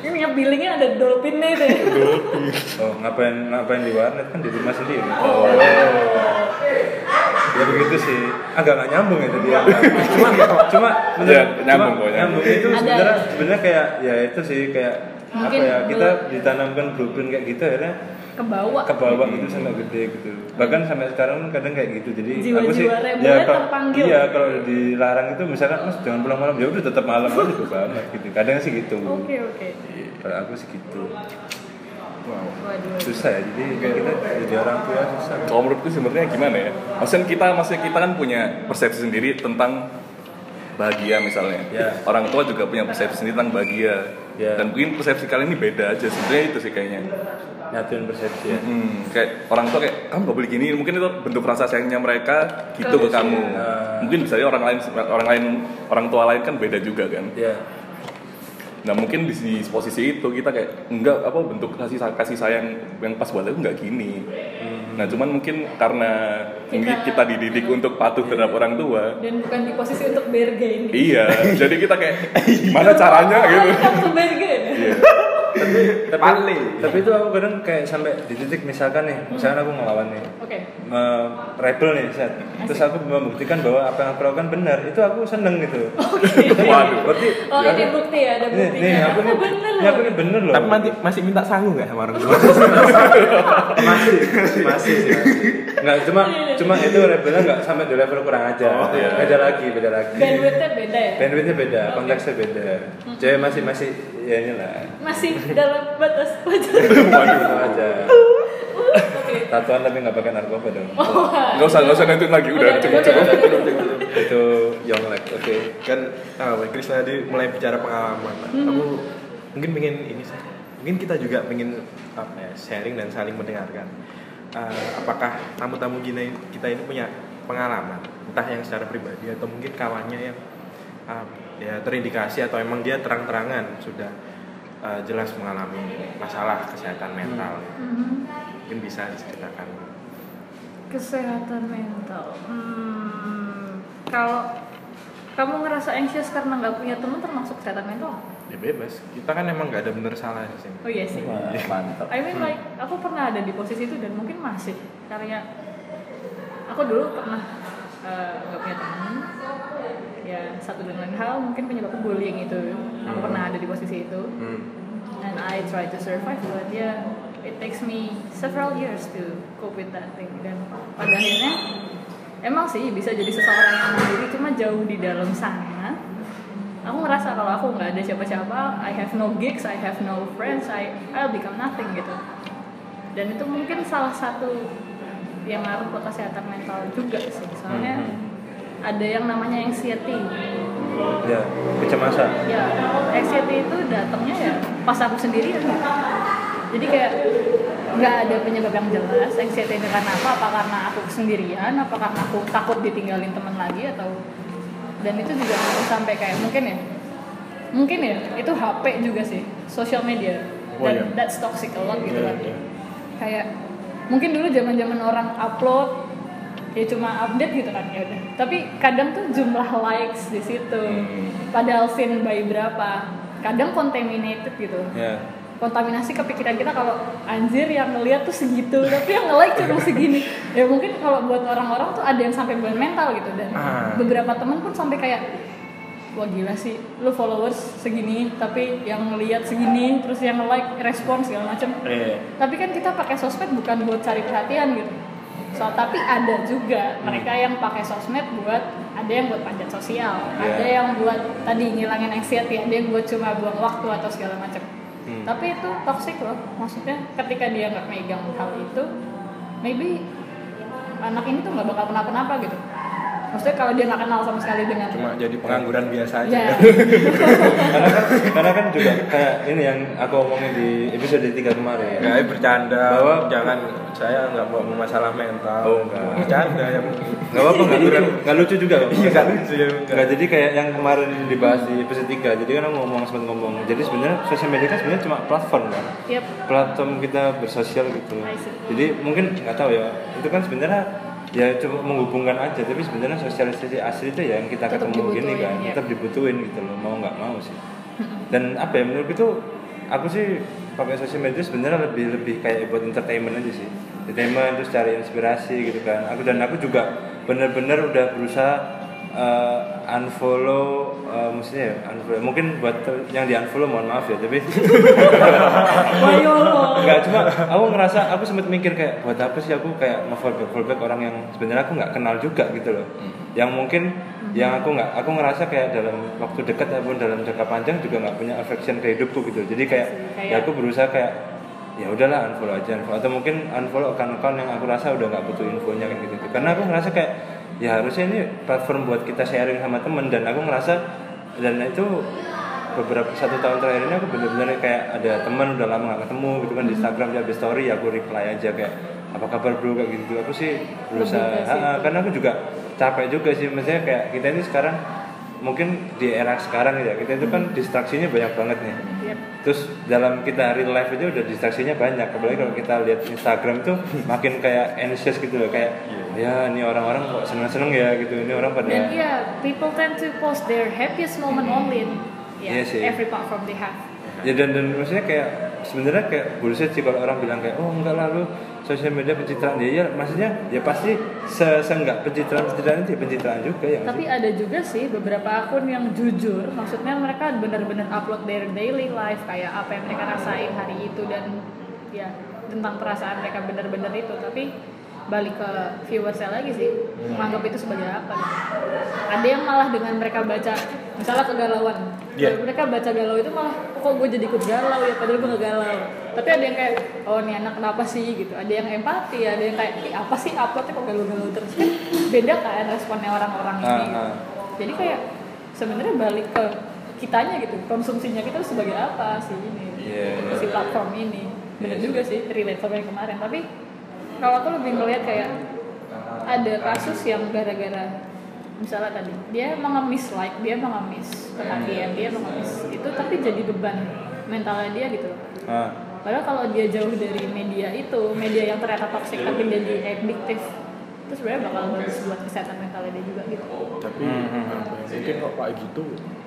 Ini ya billingnya ada dolphinnya itu ya oh ngapain ngapain di warnet? Kan di rumah sendiri. Oh. Ya begitu sih. Agak nggak nyambung itu dia cuma cuma bener- Ya, nyambung cuma kok, nyambung. itu sebenarnya sebenarnya kayak ya itu sih kayak Mungkin apa ya kita ditanamkan blueprint kayak gitu akhirnya ke bawah ke bawah gitu sampai gede gitu. Bahkan sampai sekarang kadang kayak gitu. Jadi Jiwa-jiwa aku sih rebelnya kalau terpanggil. iya kalau dilarang itu misalkan mas jangan pulang malam ya udah tetap malam aja juga banget gitu. Kadang sih gitu. Oke oke. Kalau aku sih gitu. Waduh. Susah ya jadi kita jadi orang tua susah. Kalau menurutku sebenarnya gimana ya? Maksudnya kita, maksudnya kita kan punya persepsi sendiri tentang bahagia misalnya. Ya. Orang tua juga punya persepsi sendiri tentang bahagia. Ya. Dan mungkin persepsi kalian ini beda aja. Sebenarnya itu sih kayaknya. nyatuin persepsi ya Hmm, kayak orang tua kayak kamu gak boleh gini. Mungkin itu bentuk rasa sayangnya mereka gitu ke kamu. Ah. Mungkin bisa jadi orang lain, orang lain, orang tua lain kan beda juga kan. ya Nah mungkin di, di posisi itu kita kayak enggak apa bentuk kasih kasih sayang yang pas buat aku nggak gini. Nah cuman mungkin karena Kita- kita dididik untuk patuh terhadap orang tua. dan bukan di posisi untuk bergain Iya, jadi kita kayak gimana caranya gitu. untuk bergain Iya. Tapi Pale. tapi itu aku kadang kayak sampai di titik misalkan nih misalkan aku ngelawan nih oke. me- rebel nih set terus aku membuktikan bahwa apa yang aku lakukan benar itu aku seneng gitu. Waduh. berarti oh ini bukti ya ada nih, buktinya nih aku nih bener ini aku loh nih bener loh. Tapi masih masih minta sangu nggak sama orang tua? Masih masih sih masih. nggak cuma cuma itu rebelnya nggak sampai di level kurang aja. Oh, iya. beda lagi beda lagi. Bandwidthnya beda ya? Bandwidthnya beda Oke. konteksnya beda. Cewek masih masih ya inilah. Masih dalam batas wajar. Waduh. Aja oke tatuan tapi nggak pakai narkoba dong. Nggak usah nggak usah nentuin lagi. Udah cukup cukup. itu young like oke. Kan ah Krisna tadi mulai bicara pengalaman. Aku mungkin pengen ini sih. Mungkin kita juga pengen apa ya sharing dan saling mendengarkan. Eh, apakah tamu-tamu kita ini, kita ini punya pengalaman? Entah yang secara pribadi atau mungkin kawannya yang ah, ya terindikasi atau emang dia terang-terangan sudah eh, jelas mengalami masalah kesehatan mental. Mhm. mungkin bisa diceritakan. Kesehatan mental. Hmm, kalau kamu ngerasa anxious karena nggak punya teman termasuk kesehatan mental? Ya bebas. Kita kan emang nggak ada bener salah di sini. Oh iya sih. Wah, mantap I mean like aku pernah ada di posisi itu dan mungkin masih. Karena aku dulu pernah eh, nggak punya teman ya satu dan lain hal mungkin penyebabnya bullying itu aku pernah ada di posisi itu. And I try to survive but ya it takes me several years to cope with that thing. Dan pada akhirnya emang sih bisa jadi seseorang yang mandiri cuma jauh di dalam sana. Aku ngerasa kalau aku nggak ada siapa-siapa I have no gigs I have no friends I I'll become nothing gitu. Dan itu mungkin salah satu yang ngaruh ke kesehatan mental juga sih. Soalnya Hmm. Ada yang namanya anxiety ya kecemasan ya anxiety itu datangnya ya pas aku sendirian gitu. jadi kayak nggak ada penyebab yang jelas anxiety ini karena apa apa karena aku sendirian apa karena aku takut ditinggalin teman lagi atau dan itu juga sampai kayak mungkin ya mungkin ya itu HP juga sih social media Oh, dan iya. that's toxic a lot gitu Iya, kan iya. kayak mungkin dulu zaman zaman orang upload ya cuma update gitu kan ya udah. Tapi kadang tuh jumlah likes di situ. Hmm. padahal scene by berapa. Kadang contaminated gitu. Ya. Kontaminasi kepikiran kita kalau anjir yang ngeliat tuh segitu tapi yang nge-like cuma segini. Ya mungkin kalau buat orang-orang tuh ada yang sampai buat mental gitu. Dan Ah. beberapa teman pun sampai kayak wah gila sih lu followers segini tapi yang ngeliat segini terus yang nge-like respon segala macam. Iya. tapi kan kita pakai sosmed bukan buat cari perhatian gitu so tapi ada juga mereka yang pakai sosmed buat ada yang buat panjat sosial Iya. ada yang buat tadi ngilangin anxiety ada yang buat cuma buang waktu atau segala macam Hmm. tapi itu toxic loh maksudnya ketika dia nggak megang hal itu maybe anak ini tuh nggak bakal kenapa-napa gitu maksudnya kalau dia nggak kenal sama sekali dengan Cuma jadi pengangguran biasa aja. ya karena kan karena kan juga kayak ini yang aku omongin di episode 3 kemarin Ya, eh, bercanda. Bahwa- jangan saya nggak mau masalah mental. Oh, enggak. Bercanda yang nggak apa-apa nggak lucu nggak lucu juga kok Iya, nggak lucu ya. Nggak, jadi kayak yang kemarin dibahas di episode 3 jadi kan aku ngomong sempat ngomong jadi sebenarnya sosial media kan sebenarnya cuma platform kan yep platform kita bersosial gitu jadi mungkin nggak tahu ya itu kan sebenarnya ya cuma menghubungkan aja tapi sebenarnya sosialisasi asli itu ya yang kita Tetap ketemu gini kan ya. tetap dibutuhin gitu loh mau nggak mau sih. Dan apa ya menurut itu aku sih pakai sosial media sebenarnya lebih lebih kayak buat entertainment aja sih. Entertainment terus cari inspirasi gitu kan. Aku dan aku juga bener-bener udah berusaha uh, unfollow uh, maksudnya ya, unfollow mungkin buat ter- yang di unfollow mohon maaf ya tapi Wayo. Enggak cuma aku ngerasa aku sempat mikir kayak buat apa sih aku kayak nge-fallback fallback orang yang sebenarnya aku nggak kenal juga gitu loh. Yang mungkin yang aku nggak aku ngerasa kayak dalam waktu dekat ataupun dalam jangka panjang juga nggak punya affection ke hidupku gitu. Jadi kayak Kayak- ya aku berusaha kayak ya udahlah unfollow aja unfollow. atau mungkin unfollow account-account yang aku rasa udah nggak butuh infonya kayak gitu. Karena aku ngerasa kayak ya harusnya ini platform buat kita sharing sama temen dan aku ngerasa dan itu beberapa satu tahun terakhir ini aku bener-bener kayak ada teman udah lama gak ketemu gitu kan di Instagram dia habis story ya aku reply aja kayak apa kabar bro? kayak gitu. Aku sih berusaha. Ah, ah, karena aku juga capek juga sih. Maksudnya kayak kita ini sekarang mungkin di era sekarang ya kita itu kan distraksinya banyak banget nih Yep. terus dalam kita real life aja udah distraksinya banyak apalagi kalau kita lihat Instagram tuh makin kayak anxious gitu loh kayak ya ini orang-orang kok seneng-seneng ya gitu ini orang pada Dan iya, people tend to post their happiest moment only in yeah, Iya sih. every platform they have. ya dan dan maksudnya kayak sebenarnya kayak bullshit sih kalau orang bilang kayak oh enggak lah lu sosial media pencitraan ya ya maksudnya ya pasti se seenggak pencitraan pencitraan itu ya pencitraan juga ya Tapi ada juga sih beberapa akun yang jujur, maksudnya mereka benar-benar upload their daily life kayak apa yang mereka rasain hari itu dan ya tentang perasaan mereka benar-benar itu. Tapi balik ke viewersnya lagi sih, menganggap itu sebagai apa gitu. Ada yang malah dengan mereka baca, misalnya kegalauan, Iya. mereka baca galau itu malah kok gue jadi ikut galau ya padahal gue gak galau. Tapi ada yang kayak, oh nih anak kenapa sih gitu. Ada yang empati, ada yang kayak, "Ih, apa sih uploadnya kok galau-galau terus kan beda kan responnya orang-orang ini. Gitu. ah. Jadi kayak sebenarnya balik ke kitanya gitu, konsumsinya kita sebagai apa sih ini, Iya, iya. si platform ini. Bener Iya juga sih, relate sama yang kemarin. Tapi kalau aku lebih ngeliat kayak ada kasus yang gara-gara misalnya tadi dia mengemis like, dia mengemis perhatian, dia mengemis itu tapi jadi beban mentalnya dia gitu. Ah, Padahal kalau dia jauh dari media itu, media yang ternyata toxic tapi jadi addictive, itu sebenarnya bakal bagus buat kesehatan mentalnya dia juga gitu. Tapi Hmm, hmm, ya, mungkin kok kayak gitu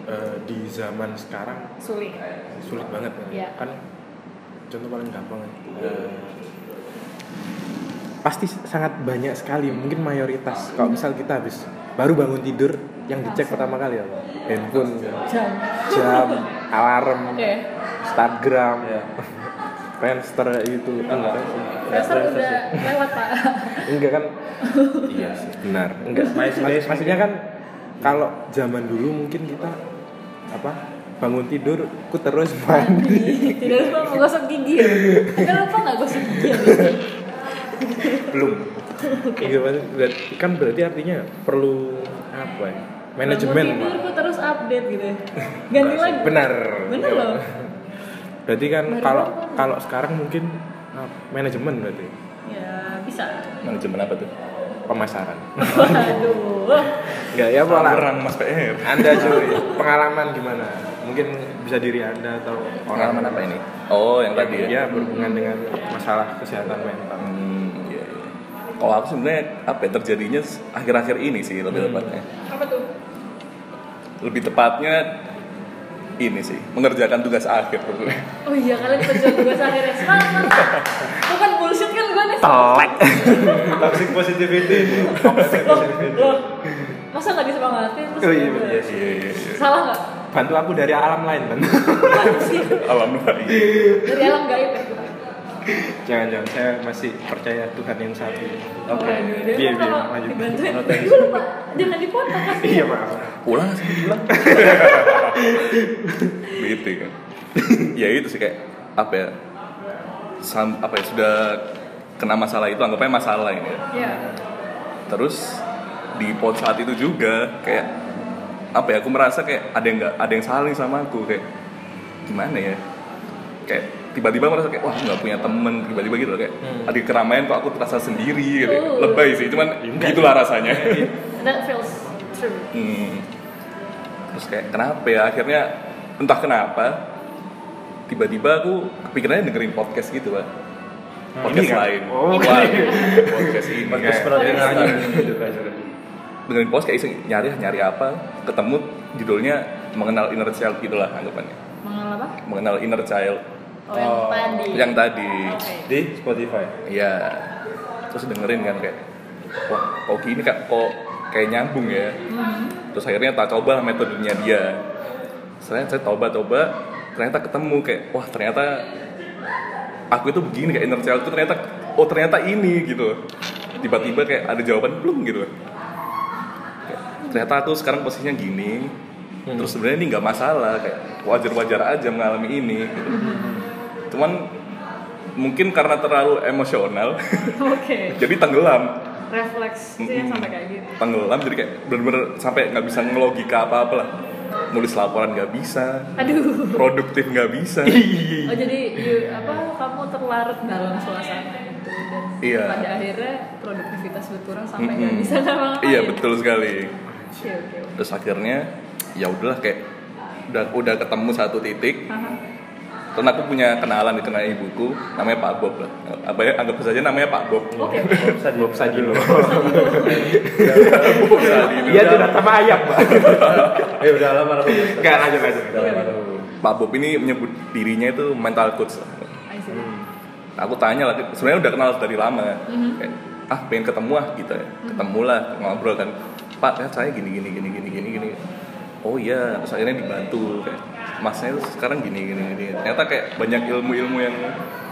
eh, di zaman sekarang Sulit. sulit banget kan? Iya. kan contoh paling gampang eh, pasti sangat banyak sekali mungkin mayoritas. Kalau misal kita habis baru bangun tidur yang dicek pertama kali apa? Handphone Jam. jam alarm Oke. Instagram ya. Friendster itu Enggak. Dasar udah lewat pak. enggak kan? Iya sih. Benar. Enggak. Mas- maksudnya kan kalau zaman dulu mungkin kita apa bangun tidur ku terus mandi. Tidak lupa menggosok gigi ya. Tidak lupa nggak gosok gigi ya belum. Iya, berarti- kan berarti artinya perlu apa ya? Manajemen bangun Pak. tidur ku terus update gitu ya. Ganti lagi. Benar. Bener loh. Berarti kan kalau kalau sekarang mungkin ah, manajemen berarti. Ya bisa. Manajemen apa tuh? pemasaran. Waduh. Enggak ya pola Orang Mas PR. anda cuy. Pengalaman gimana? Mungkin bisa diri anda atau orang Pengalaman apa ini? Oh, yang tadi ya. ya berhubungan dengan masalah kesehatan mental. Hmm, iya, iya. Kalau aku sebenarnya apa ya, terjadinya akhir-akhir ini sih lebih Hmm. tepatnya. apa tuh Lebih tepatnya ini sih mengerjakan tugas akhir. oh iya kalian kerja tugas akhirnya semangat bukan bullshit kan gue nih telek Toxic positivity. loh masa nggak disemangatin terus Oh, iya, iya, Iya, iya, iya. salah nggak bantu aku dari alam lain kan Manusia. Alhamdulillah. dari alam gaib ya jangan jangan saya masih percaya Tuhan yang satu Oke, dia kalau iya, lanjut. dibantuin, gue lupa, jangan dipotong kasih. iya maaf Pulang sih pulang. Gitu kan. ya itu sih kayak apa ya? Sam, apa ya sudah kena masalah itu anggapnya masalah ini ya. Ya, terus di pot saat itu juga kayak apa ya aku merasa kayak ada yang nggak ada yang salah nih sama aku kayak gimana ya kayak tiba-tiba merasa kayak wah nggak punya temen tiba-tiba gitu loh kayak Hmm. ada keramaian kok aku terasa sendiri gitu Oh. lebay sih cuman gitulah rasanya. That feels true. Hmm. terus kayak kenapa ya? Akhirnya entah kenapa tiba-tiba aku kepikirannya dengerin podcast gitu pak. Podcast Ini kan? lain. Oh, Wah, oke. podcast ini. Podcast kayak- gitu kan dengerin podcast kayak iseng nyari nyari apa ketemu judulnya mengenal inner child gitulah anggapannya. Mengenal apa? mengenal inner child Oh, yang Oh, tadi. yang tadi Oke. Di Spotify. Iya terus dengerin kan kayak wah kok gini kak kok kayak nyambung ya Hmm. terus akhirnya tak coba metodenya dia saya saya coba-coba ternyata ketemu kayak wah ternyata aku itu begini kayak inner child itu ternyata oh ternyata ini gitu tiba-tiba kayak ada jawaban belum gitu Kayak, ternyata aku sekarang posisinya gini terus sebenarnya ini nggak masalah kayak wajar-wajar aja mengalami ini gitu. Cuman mungkin karena terlalu emosional Oke. jadi tenggelam Refleks sih yang sampai kayak gitu. tenggelam jadi kayak bener-bener sampai nggak bisa ngelogika apa-apa lah nulis laporan nggak bisa Aduh. produktif nggak bisa Oh jadi you- apa kamu terlarut dalam suasana itu dan Iya. pada akhirnya produktivitas berkurang sampai nggak Mm-mm. bisa ngapa-ngapain. iya betul sekali terus akhirnya ya udahlah kayak udah udah ketemu satu titik Haha. Terus aku punya kenalan dikenal ibuku namanya Pak Bob lah. Apa ya anggap saja namanya Pak Bob. Oke. Di Bob Sadilo. Bob Sadino. iya tidak sama ayam pak. Eh udah lama aku. Nggak, lanjut, lama aku. Pak Bob ini menyebut dirinya itu mental coach see. aku tanya lah sebenarnya udah kenal dari lama. Mhm. kayak, ah pengen ketemu ah gitu ya. Ketemu lah ngobrol kan. Pak ya saya gini gini gini gini gini gini. Oh iya terus akhirnya dibantu kayak masnya itu sekarang gini gini gini ternyata kayak banyak ilmu-ilmu yang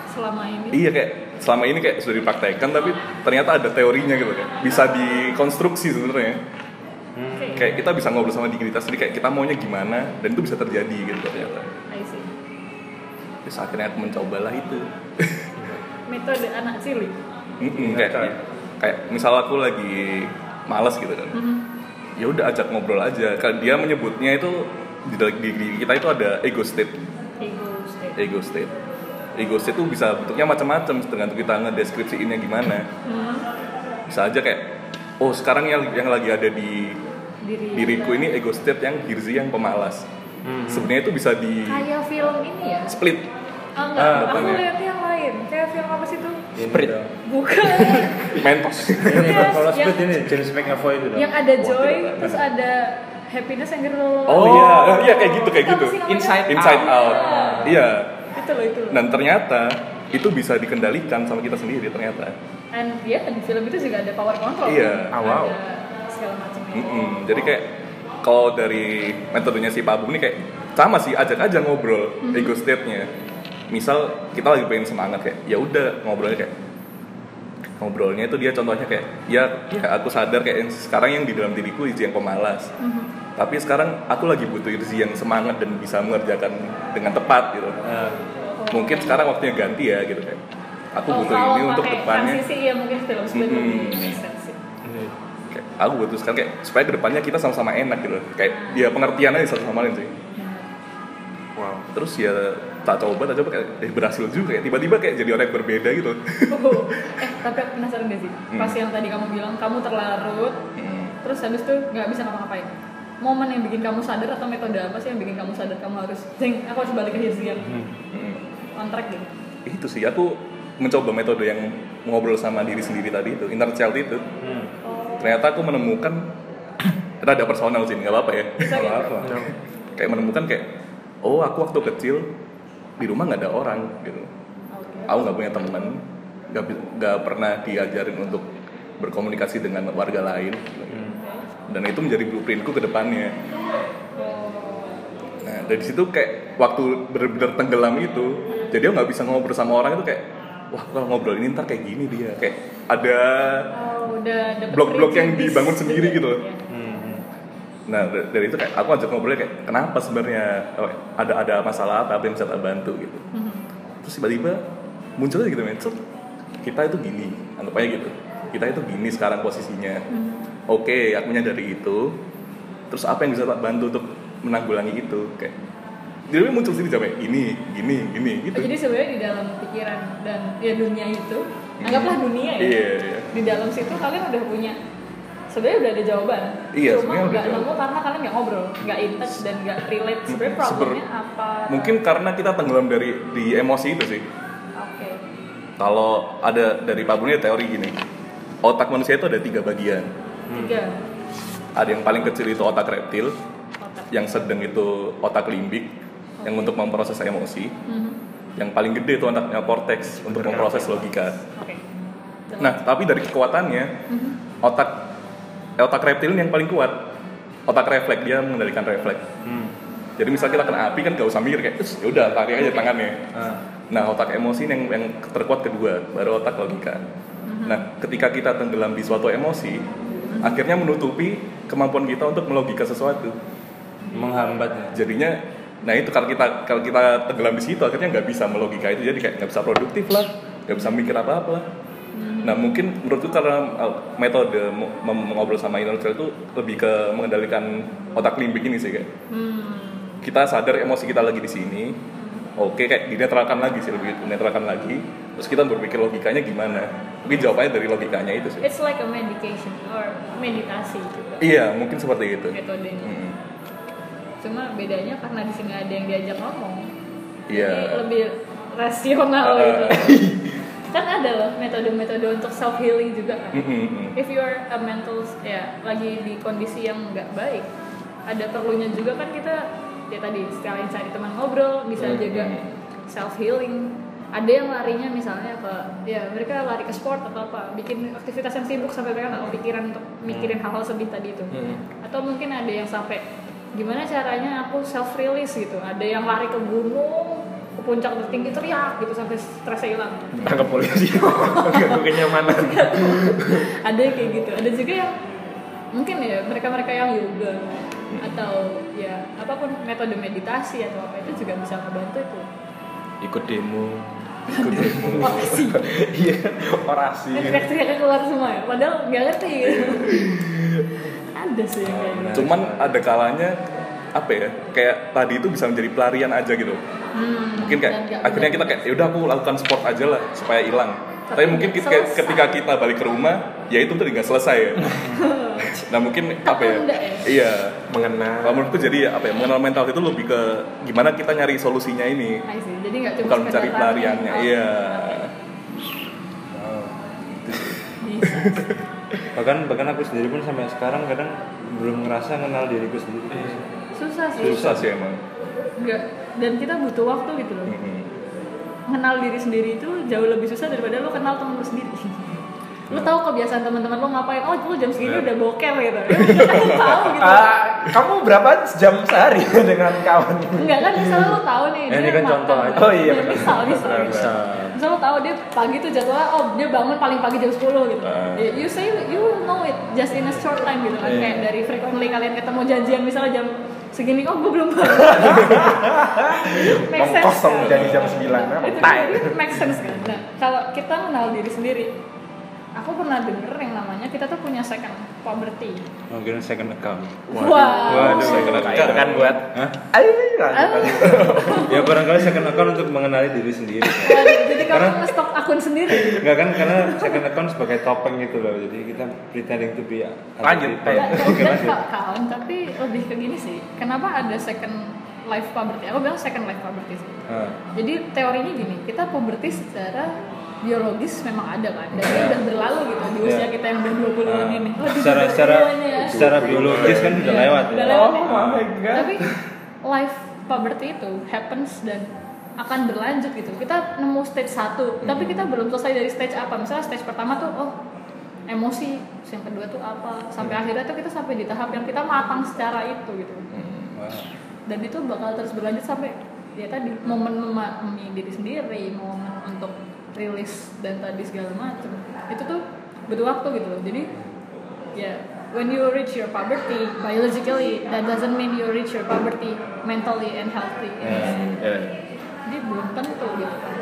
Selama ini. iya kayak selama ini kayak sudah dipraktekkan tapi ternyata ada teorinya gitu kan bisa dikonstruksi sebenarnya Oke. kayak kita bisa ngobrol sama diri kita sendiri kayak kita maunya gimana dan itu bisa terjadi gitu ternyata I see. terus akhirnya aku mencobalah itu Metode anak cilik. Mm-mm, kayak kayak misal aku lagi malas gitu kan Mhm. ya udah ajak ngobrol aja kan dia menyebutnya itu di dalam diri kita itu ada ego state. Ego state. ego state. Ego state itu bisa bentuknya macam-macam tergantung kita ngedeskripsiinnya gimana. Hmm. bisa aja kayak oh sekarang yang yang lagi ada di Diri diriku ini ego state yang Girzi yang pemalas. Hmm. sebenarnya itu bisa di kayak film ini ya? Split. Enggak. Ah, aku depannya. lihat yang lain. Kayak film apa sih tuh Sprint. bukan. Mentos. Ini Yes, kalau Speed ini James McAvoy itu dong. yang ada joy terus ada happiness yang gitu oh iya. Oh, iya kayak gitu kayak gitu? Inside inside Out. out iya. Itu loh itu loh. Dan ternyata itu bisa dikendalikan sama kita sendiri ternyata. And ya di film itu juga ada power control. Iya. Ah, wow. ada segala macam Mm-mm. jadi kayak kalau dari metodenya si Pak Bung ini kayak sama sih ajak aja ngobrol ego state-nya. Misal kita lagi pengen semangat kayak ya udah ngobrolnya kayak ngobrolnya itu dia contohnya kayak ya ya aku sadar kayak yang sekarang yang di dalam diriku izin yang pemalas tapi sekarang aku lagi butuh Irzi yang semangat dan bisa mengerjakan dengan tepat gitu. Nah, mungkin sekarang waktunya ganti ya gitu kan. Aku Oh, butuh ini untuk depannya. transisi ya mungkin film sih. kayak, aku butuh sekarang kayak supaya ke depannya kita sama-sama enak gitu. Kayak dia pengertian aja satu sama lain sih. Wow. Terus ya tak coba tak coba kayak eh, berhasil juga kayak tiba-tiba kayak jadi orang yang berbeda gitu. Oh, eh tapi aku penasaran gak sih? Pas yang tadi kamu bilang kamu terlarut, Hmm. terus habis itu nggak bisa ngapa-ngapain. Momen yang bikin kamu sadar atau metode apa sih yang bikin kamu sadar kamu harus, jeng, aku harus balik ke Hirzi yang Hmm. on track gitu. itu sih aku mencoba metode yang ngobrol sama diri sendiri tadi itu inner child itu hmm. Oh, ternyata aku menemukan rada personal sih nggak apa-apa ya bisa gitu. apa kayak menemukan kayak oh aku waktu kecil di rumah nggak ada orang gitu Oke. aku nggak punya teman nggak nggak pernah diajarin untuk berkomunikasi dengan warga lain dan itu menjadi blueprintku ke depannya nah dari situ kayak waktu benar-benar tenggelam itu jadi aku nggak bisa ngobrol sama orang itu kayak wah kalau ngobrol ini ntar kayak gini dia kayak ada Oh, blok-blok yang dibangun sendiri gitu. Ya. Hmm. nah da- dari itu kayak aku ajak ngobrolnya kayak kenapa sebenarnya oh, ada ada masalah apa apa yang bisa tak bantu gitu Mhm. terus tiba-tiba muncul aja gitu men kita itu gini anggap aja gitu kita itu gini sekarang posisinya oke aku menyadari itu terus apa yang bisa tak bantu untuk menanggulangi itu kayak jadi muncul sendiri sampai ini gini gini gitu jadi sebenarnya di dalam pikiran dan ya dunia itu, anggaplah dunia ya. iya iya Di dalam situ kalian udah punya sebenarnya udah ada jawaban. Iya, Cuma sebenarnya udah nggak nemu karena kalian nggak ngobrol, nggak in touch dan nggak relate. Sebenarnya Seber- problemnya apa? mungkin karena kita tenggelam dari di emosi itu sih Oke. kalau ada dari Pak Bruni ada teori gini otak manusia itu ada tiga bagian Tiga. ada yang paling kecil itu otak reptil Otak. yang sedang itu otak limbik yang untuk memproses emosi Mhm. yang paling gede itu otaknya korteks untuk memproses logika Oke. nah tapi dari kekuatannya Mhm. otak eh, otak reptil ini yang paling kuat otak refleks dia mengendalikan refleks Hmm. jadi misal kita kena api kan gak usah mikir kayak "Us, ya udah tarik aja tangannya Ah. nah otak emosi yang, yang terkuat kedua baru otak logika nah ketika kita tenggelam di suatu emosi akhirnya menutupi kemampuan kita untuk melogika sesuatu. Menghambat jadinya nah itu kalau kita kalau kita tenggelam di situ akhirnya nggak bisa melogika itu. Jadi kayak nggak bisa produktif lah nggak bisa mikir apa apa lah nah mungkin menurutku karena uh, metode mengobrol sama inner child itu lebih ke mengendalikan otak limbik ini sih kayak. Hmm. kita sadar emosi kita lagi di sini. Oke kayak dinetralkan lagi sih lebih dinetralkan lagi terus kita berpikir logikanya gimana mungkin jawabannya dari logikanya itu sih It's like a medication or meditasi juga. iya mungkin seperti itu Metodenya. Mm-mm. Cuma bedanya karena di sini ada yang diajak ngomong. Iya. Jadi lebih rasional Uh, gitu. kan ada loh metode-metode untuk self healing juga kan. If you are a mental ya lagi di kondisi yang nggak baik, ada perlunya juga kan kita ya tadi sekalian cari teman ngobrol, bisa Hmm. jaga self healing. Ada yang larinya misalnya ke ya mereka lari ke sport atau apa, bikin aktivitas yang sibuk sampai mereka nggak kepikiran untuk mikirin hal-hal sedih tadi itu. Atau mungkin ada yang sampai gimana caranya aku self release gitu. Ada yang lari ke gunung, ke puncak tertinggi teriak gitu sampai stresnya hilang. tangkap polisi. Ganggu kenyamanan. Ada yang kayak gitu. Ada juga yang mungkin ya mereka-mereka yang yoga atau ya apa pun metode meditasi atau apa itu juga bisa ngebantu itu. Ikut demo orasi. Iya orasi. Teriak-teriaknya keluar semua ya? Padahal nggak ngerti. Gitu ada sih yang kayak gitu. Cuman ada kalanya apa ya kayak tadi itu bisa menjadi pelarian aja gitu. Hmm, mungkin kayak nggak akhirnya kita kayak yaudah aku lakukan sport aja lah supaya hilang. Tapi tapi mungkin kita, selesai. ketika kita balik ke rumah ya itu tuh nggak selesai ya nah mungkin apa ya? Ya? iya mengenal. Kalau menurutku jadi ya apa ya mengenal mental itu lebih ke gimana kita nyari solusinya ini. Jadi nggak cuma bukan mencari lari. pelariannya Oh, iya. Bahkan bahkan aku sendiri pun sampai sekarang kadang belum ngerasa kenal diriku sendiri. Susah sih. Susah sih emang. Nggak dan kita butuh waktu gitu loh. Mhm. mengenal diri sendiri itu jauh lebih susah daripada lo kenal temen lo sendiri lo tahu kebiasaan teman-teman lo ngapain oh lo jam segini Iya. udah boker gitu ya, kan tahu gitu ah kamu berapa jam sehari dengan kawan? Enggak kan misalnya lo tahu nih Eh, dia ini kan contoh aja. Oh, iya, Ya, benar. misal misal. Misal. lo tahu dia pagi tuh jadwalnya oh dia bangun paling pagi jam 10 gitu. Ah. You- say you will know it just in a short time gitu kan Iya. kayak dari frequently kalian ketemu janjian misalnya jam segini oh gue belum bangun. Make sense, Kosong kan? jadi jam 9 Nah, itu make sense kan. Nah, kalau kita mengenal diri sendiri, aku pernah denger yang namanya kita tuh punya second puberty. Mungkin second account. Wow. Waduh, second account. kan buat Hah? Ayo, Ah. Ya barangkali second account untuk mengenali diri sendiri. Waduh, jadi kamu Karena- ngestok akun sendiri. Enggak kan karena second account sebagai topeng gitu loh. Jadi kita pretending to be Lanjut, Oke lanjut. kawan, tapi lebih ke gini sih. Kenapa ada second life puberty? Aku bilang second life puberty sih. Ah. Jadi teorinya gini, kita puberty secara biologis memang ada kan, dan dia udah berlalu gitu di usia Iya. kita yang udah 20 an Ah. ini. Oh, secara 20 secara ya. secara biologis kan udah Iya, lewat udah ya. lewat ya. Oh my god. Tapi life puberty itu happens dan akan berlanjut gitu. Kita nemu stage satu, tapi kita belum selesai dari stage apa. Misalnya stage pertama tuh, oh emosi, yang kedua tuh apa, sampai akhirnya tuh kita sampai di tahap yang kita matang secara itu gitu. Wah. Dan itu bakal terus berlanjut sampai ya tadi momen memahami diri sendiri, momen untuk rilis dan tadi segala macam. Itu tuh butuh waktu gitu loh. Jadi ya when you reach your puberty biologically that doesn't mean you reach your puberty mentally and healthy Yeah. jadi belum tentu gitu kan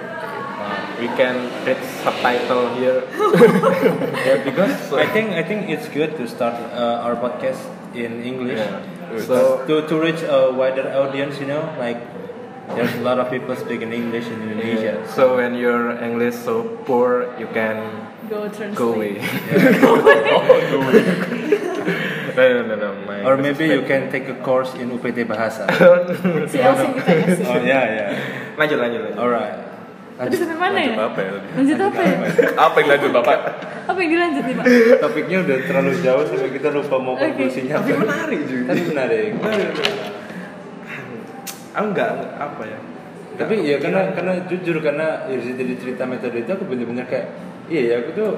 We can read subtitle here. Yeah, because I think I think it's good to start uh, our podcast in English. Yeah. So to to reach a wider audience, you know, like there's a lot of people speaking English in Indonesia. So when your English so poor, you can go translate go away. no, no, no, no. My Or maybe you can take a course in UPT Bahasa. ya oh yeah, yeah. lanjut, lanjut, lanjut. Alright. tadi sampai mana ya Lanjut apa ya tadi? lanjut apa ya Apa yang lanjut Bapak? apa yang dilanjut nih pak Topiknya udah terlalu jauh sampai kita lupa mau konklusinya Tapi apa. menarik juga. Tapi menarik. Aku enggak, enggak apa ya? Tapi ya karena karena jujur karena Irzi tadi cerita metode itu aku bener-bener kayak iya ya aku tuh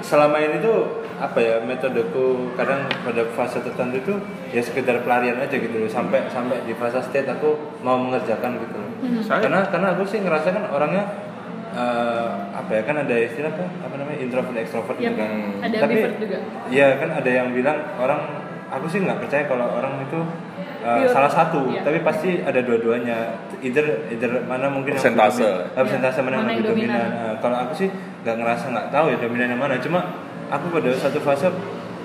selama ini tuh apa ya metodeku kadang pada fase tertentu itu ya sekedar pelarian aja gitu loh. Sampai sampai di fase state aku mau mengerjakan gitu loh. Saya- karena karena aku sih ngerasa kan orangnya eh, apa ya kan ada istilah apa apa namanya introvert extrovert Yap, gitu kan. ada tapi juga. iya kan ada yang bilang orang aku sih nggak percaya kalau orang itu eh, Pure. salah satu Iya. tapi pasti ada dua-duanya. Either either mana mungkin yang Persentase. lebih dominan- eh, persentase mana yang Mana lebih yang dominan, dominan. Eh, kalau aku sih nggak ngerasa nggak tahu ya dominan yang mana. Cuma aku pada satu fase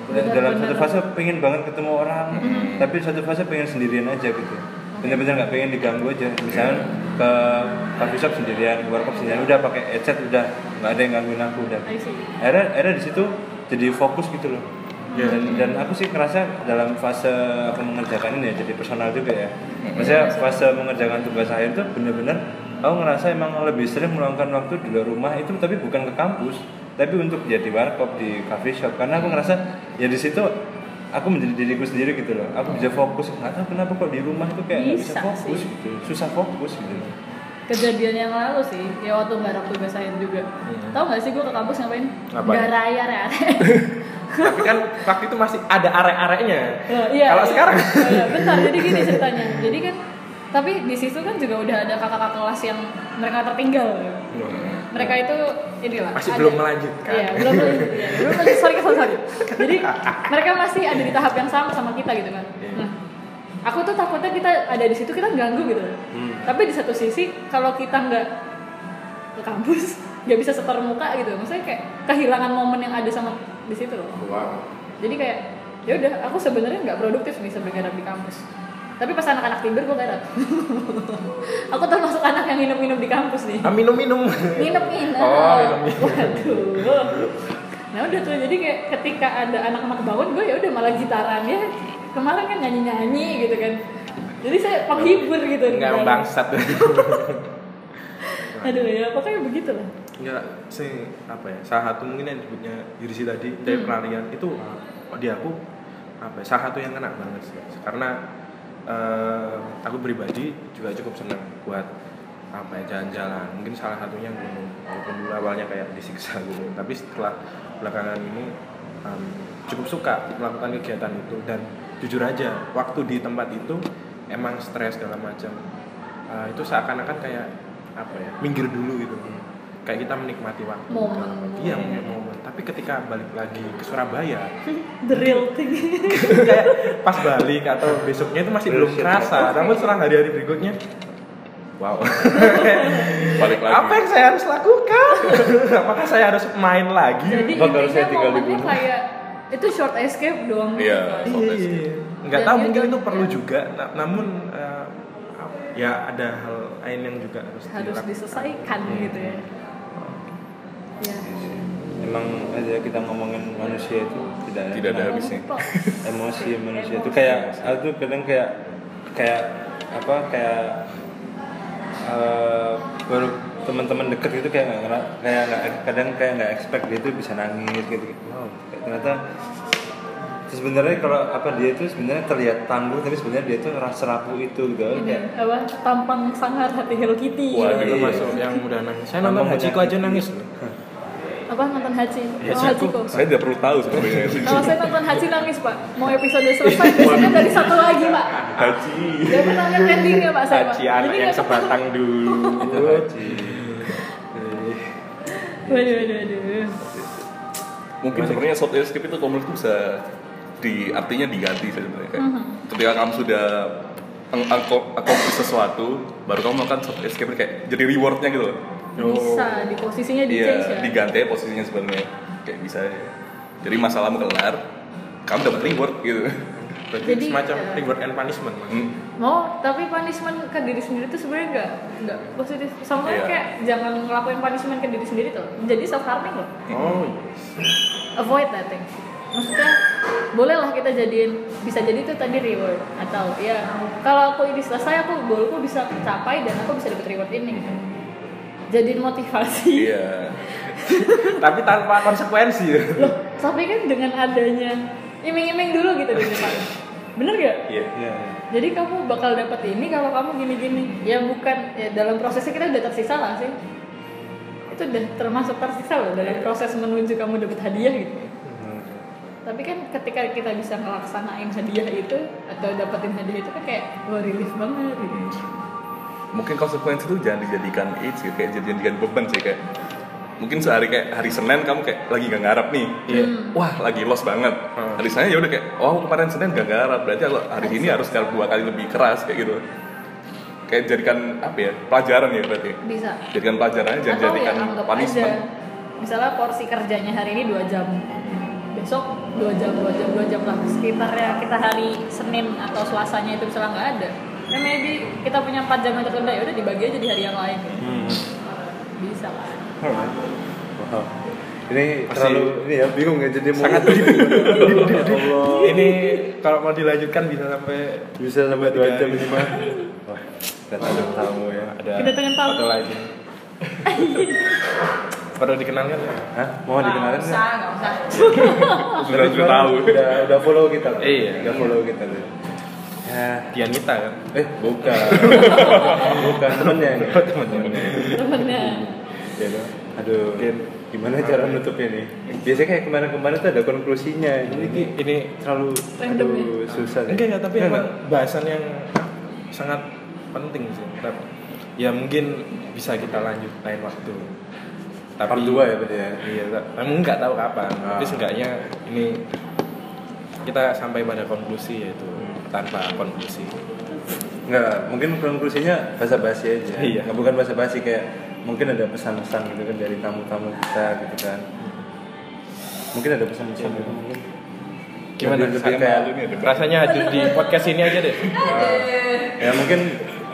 Benar-benar. dalam satu fase pengen banget ketemu orang. Tapi satu fase pengen sendirian aja gitu. Bener-bener nggak pengen diganggu aja. Misalnya ke coffee shop sendirian ke warkop sendirian udah pakai headset udah. Nggak ada yang gangguin aku udah. Akhirnya akhirnya di situ jadi fokus gitu loh Iya. dan dan aku sih ngerasa dalam fase aku mengerjakan ini ya jadi personal juga ya. Maksudnya fase mengerjakan tugas akhir itu bener-bener aku ngerasa emang lebih sering meluangkan waktu di luar rumah itu tapi bukan ke kampus tapi untuk ya di warkop di coffee shop. Karena aku ngerasa ya di situ aku menjadi diriku sendiri gitu loh. Aku bisa fokus nggak tahu kenapa kok di rumah tuh kayak nggak bisa Bisa fokus sih. gitu susah fokus gitu kejadian yang lalu sih ya waktu garap tugas akhir juga. Tahu nggak sih gue ke kampus ngapain? Ngapain? garaya ya Tapi kan waktu itu masih ada arek-areknya. iya Kalau iya. sekarang? Oh, iya, bentar jadi gini ceritanya. Jadi kan tapi di situ kan juga udah ada kakak-kakak kelas yang mereka tertinggal. Mereka itu inilah Masih ada- belum melanjutkan. iya belum melanjut. Iya, belum sorry sorry sorry. Jadi mereka masih ada di tahap yang sama sama kita gitu kan. Iya. nah aku tuh takutnya kita ada di situ kita ganggu gitu. Tapi di satu sisi kalau kita nggak ke kampus nggak bisa setor muka gitu. Maksudnya kayak kehilangan momen yang ada sama di situ loh. Wow. jadi kayak ya udah aku sebenarnya nggak produktif nih sebagai garap di kampus. Tapi pas anak-anak tidur gue garap aku termasuk anak yang minum-minum di kampus nih. Ah, minum-minum. minum-minum. Oh, minum-minum. waduh. Nah udah tuh jadi kayak ketika ada anak-anak bangun gue ya udah malah gitaran. Ya kemarin kan nyanyi-nyanyi gitu kan. Jadi saya penghibur gitu. Enggak bangsat. aduh ya pokoknya begitu lah Enggak sih apa ya? Salah satu mungkin yang disebutnya Yurisi tadi dari Hmm. pelarian itu di aku apa ya, salah satu yang kena banget sih. Karena eh, aku pribadi juga cukup senang buat apa ya jalan-jalan. Mungkin salah satunya gunung. Walaupun dulu awalnya kayak disiksa gitu, tapi setelah belakangan ini em, cukup suka melakukan kegiatan itu dan jujur aja waktu di tempat itu emang stres segala macam Eh, itu seakan-akan kayak apa ya minggir dulu gitu kayak kita menikmati waktu Momen. iya punya momen tapi ketika balik lagi ke Surabaya the real thing kayak pas balik atau besoknya itu masih belum kerasa namun setelah hari-hari berikutnya wow balik lagi apa yang saya harus lakukan apakah saya harus main lagi jadi kalau saya tinggal di momennya gunung? kayak itu short escape doang Iya. Short Iya, escape. iya. nggak Dan tahu mungkin itu perlu ya. juga na- namun eh, ya ada hal lain yang juga harus harus dilakukan. diselesaikan gitu ya ya emang aja kita ngomongin manusia itu tidak Tidak ada habisnya. Emosi manusia itu kayak aku tuh kadang kayak kayak apa kayak eh, baru teman-teman deket gitu kayak nggak kayak nggak kadang kayak nggak expect dia tuh bisa nangis gitu, gitu. wow kayak ternyata sebenarnya kalau apa dia itu sebenarnya terlihat tangguh tapi sebenarnya dia tuh rasa rapuh itu gitu ini kayak apa tampang sangar hati Hello Kitty Wah, gitu. itu Iya. masuk yang udah nangis saya nonton Hachiko aja nangis loh apa nonton Hachi Ya, oh, Hachiko. Hachiko saya tidak perlu tahu sebenarnya. Kalau saya nonton Hachi nangis pak. Mau episode selesai biasanya dari satu lagi pak. Haji. Dia menangkan endingnya pak saya pak? Hachi anak Jadi yang sebatang dulu. Itu haji. Waduh waduh waduh. Mungkin sebenarnya soft escape itu kalau menurutku bisa di artinya diganti sebenarnya. Kayak Mhm. ketika kamu sudah accomplish sesuatu baru kamu melakukan soft escape kayak jadi rewardnya gitu loh bisa di posisinya di iya change ya diganti posisinya sebenarnya kayak bisa ya. jadi masalahmu kelar kamu dapat reward gitu berarti Jadi, semacam ya. reward and punishment Mas. Hmm. mau tapi punishment ke diri sendiri itu sebenarnya nggak nggak positif sama Iya. kayak jangan ngelakuin punishment ke diri sendiri tuh jadi self harming loh oh avoid that thing maksudnya bolehlah kita jadiin bisa jadi itu tadi reward atau ya kalau aku ini selesai aku goalku bisa capai dan aku bisa dapat reward ini gitu. Jadiin motivasi. Iya. Tapi tanpa konsekuensi. Loh tapi kan dengan adanya iming-iming dulu gitu di depan. Bener gak? iya. Iya. Jadi kamu bakal dapat ini kalau kamu gini-gini. Ya bukan ya dalam prosesnya kita udah tersisa lah sih. Itu udah termasuk tersisa loh dalam proses menuju kamu dapat hadiah gitu. Tapi kan ketika kita bisa ngelaksanain hadiah itu atau dapetin hadiah itu kan kayak wah relief banget gitu mungkin konsekuensi itu jangan dijadikan it sih kayak dijadikan beban sih kayak mungkin sehari kayak hari Senin kamu kayak lagi gak ngarap nih. Iya. wah lagi los banget. Hmm. hari Senin ya udah kayak oh kemarin Senin gak ngarap berarti kalau hari ini harus ngarap dua kali lebih keras kayak gitu. Kayak jadikan apa ya pelajaran ya berarti. Bisa. Jadikan pelajaran aja jangan atau ya jadikan anggap punishment. aja misalnya porsi kerjanya hari ini dua jam. Besok dua jam dua jam dua jam lah. Sekitarnya kita hari Senin atau Selasanya itu misalnya nggak ada ya maybe kita punya empat jam yang tertunda ya udah dibagi aja di hari yang lain Hmm. bisa Alright. Wow. Ini Masih- terlalu ini ya bingung ya jadi mau Sangat Ya Allah. ini kalau mau dilanjutkan bisa sampai bisa sampai dua Tiga jam mah. Wah, kedatangan tamu ya. ada Kedatangan tamu. foto lagi perlu dikenalkan ya? Hah? Mau dikenalin nggak nggak? usah nggak usah sudah sudah tahu Udah udah follow kita. Iya. Udah follow kita tuh. Ya. Dianita kan Eh, bukan. bukan temennya ini. teman-teman temennya Ya, dong. Aduh, gimana cara nutupnya nih? Biasanya kayak kemarin-kemarin tuh ada konklusinya. Ini ini ini terlalu Random ya? aduh, susah. deh. enggak enggak tapi emang bahasan yang sangat penting sih tapi ya mungkin bisa kita lanjut lain waktu tapi Part dua ya berarti ya. iya ta- namun nggak tahu kapan Ah. tapi seenggaknya ini kita sampai pada konklusi yaitu tanpa konklusi Enggak, mungkin konklusinya basa-basi aja. Iya. Nggak bukan basa-basi kayak mungkin ada pesan-pesan gitu kan dari tamu-tamu kita gitu kan. Mungkin ada pesan-pesan gitu mungkin. gimana Lebih- kayak rasanya hadir di podcast ini aja deh ya mungkin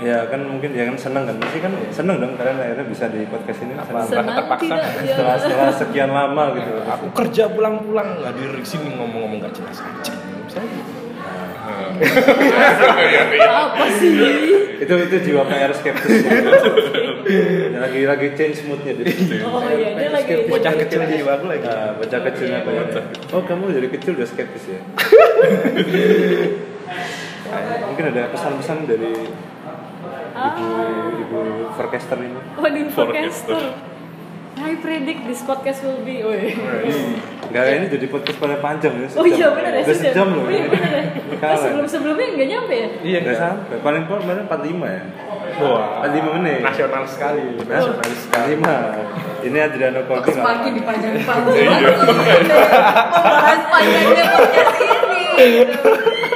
ya kan mungkin ya kan seneng kan pasti kan seneng dong kalian akhirnya bisa di podcast ini Apa? terpaksa. ya setelah setelah sekian lama gitu aku kerja pulang-pulang hadir di sini ngomong-ngomong gak jelas aja misalnya apa sih itu itu jiwa PR skeptis lagi lagi change moodnya deh oh iya dia lagi bocah kecil jadi bagus lagi Nah, bocah kecilnya apa ya? Oh kamu dari kecil udah skeptis ya? Nah, mungkin ada pesan-pesan dari ibu ah ibu forecaster ini. waduh Forecaster. I predict this podcast will be. Woi. Enggak, ini jadi podcast paling panjang ya. Oh iya benar ya Udah sudah. sejam loh. Oh iya benar ya. Kalah. sebelum sebelumnya nggak nyampe ya? Iya Enggak kan? sampai. Paling paling paling 45 ya. Wah. 45 menit. Nasional sekali, nasionalis sekali. 45. Ini Adriano Colby nggak Pagi dipanjang-panjang Membahas panjangnya podcast ini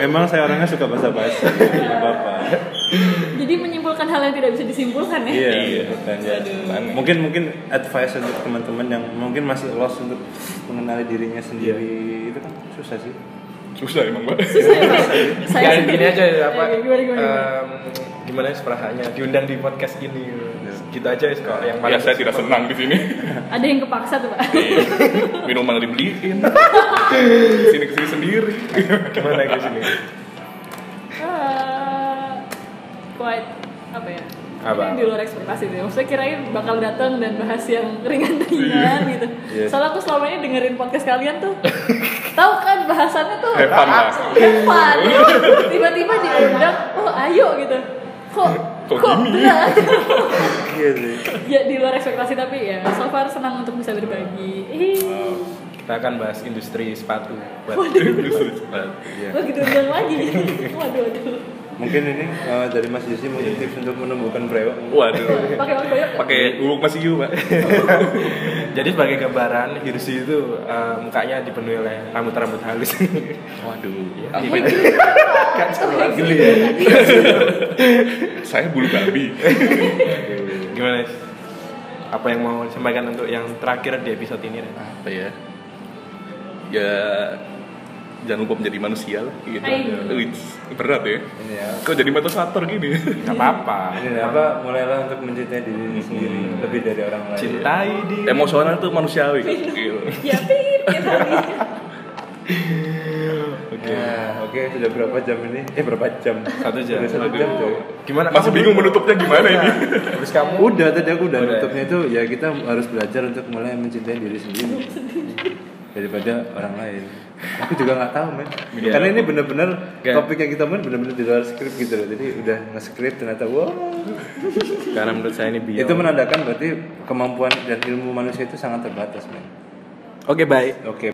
Emang saya orangnya suka bahasa-basi. Enggak apa-apa. Jadi menyimpulkan hal yang tidak bisa disimpulkan ya? Iya, Iya. bukan ya. Mungkin mungkin advice untuk teman-teman yang mungkin masih lost untuk mengenali dirinya sendiri itu kan susah sih. Susah emang, Mbak. Saya Ya, sendiri- gini aja ya, apa? Oke, gimana gimana? gimana? em, gimana seperahannya diundang di podcast ini gitu aja ya kalau yang Ya saya tidak senang di sini. Ada yang kepaksa tuh pak. Iya. Minuman dibeliin. Sini ke sini sendiri. gimana ke sini Eh, quite apa ya? Apa? Ini di luar ekspektasi sih. Maksudnya kirain bakal datang dan bahas yang ringan-ringan gitu. Iya. Soalnya aku selama ini dengerin podcast kalian tuh, tahu kan bahasannya tuh have fun. Tiba-tiba diundang, oh ayo gitu. Kok Kok kok gini? Iya sih. ya di luar ekspektasi tapi ya so far senang untuk bisa berbagi. Ih, kita akan bahas industri sepatu buat Iya. wah gitu lagi. Waduh waduh. Mungkin ini eh, dari Mas Yusi mungkin tips untuk menumbuhkan brewok. Waduh. Pakai bubuk masih yuk, Pak. jadi sebagai gambaran Hirsi itu eh, mukanya dipenuhi oleh rambut-rambut halus Waduh. Ya. Oh, geli ya Saya bulu babi. gimana Is? apa yang mau sampaikan untuk yang terakhir di episode ini? Apa ya? Ya jangan lupa menjadi manusia lah gitu. Wih, berat ya. Ini ya. Kok jadi motivator gini? nggak apa-apa Ini apa? Mulailah untuk mencintai diri sendiri lebih dari orang lain. cintai di Emosional tuh manusiawi. Gitu. Ya pip tiap hari. oke Ya, oke sudah berapa jam ini? Eh berapa jam? Satu jam. Sudah satu jam coy. gimana Masih kamu bingung menutupnya gimana ini? terus kamu Udah tadi aku udah Udah. nutupnya itu ya kita harus belajar untuk mulai mencintai diri sendiri daripada orang lain. Aku juga nggak tahu men. Iya. Karena ini bener-bener Oke. topik yang kita main bener-bener di luar skrip gitu loh. Jadi udah nge-skrip ternyata wow. karena menurut saya ini bio Itu menandakan berarti kemampuan dan ilmu manusia itu sangat terbatas men. oke baik Oke.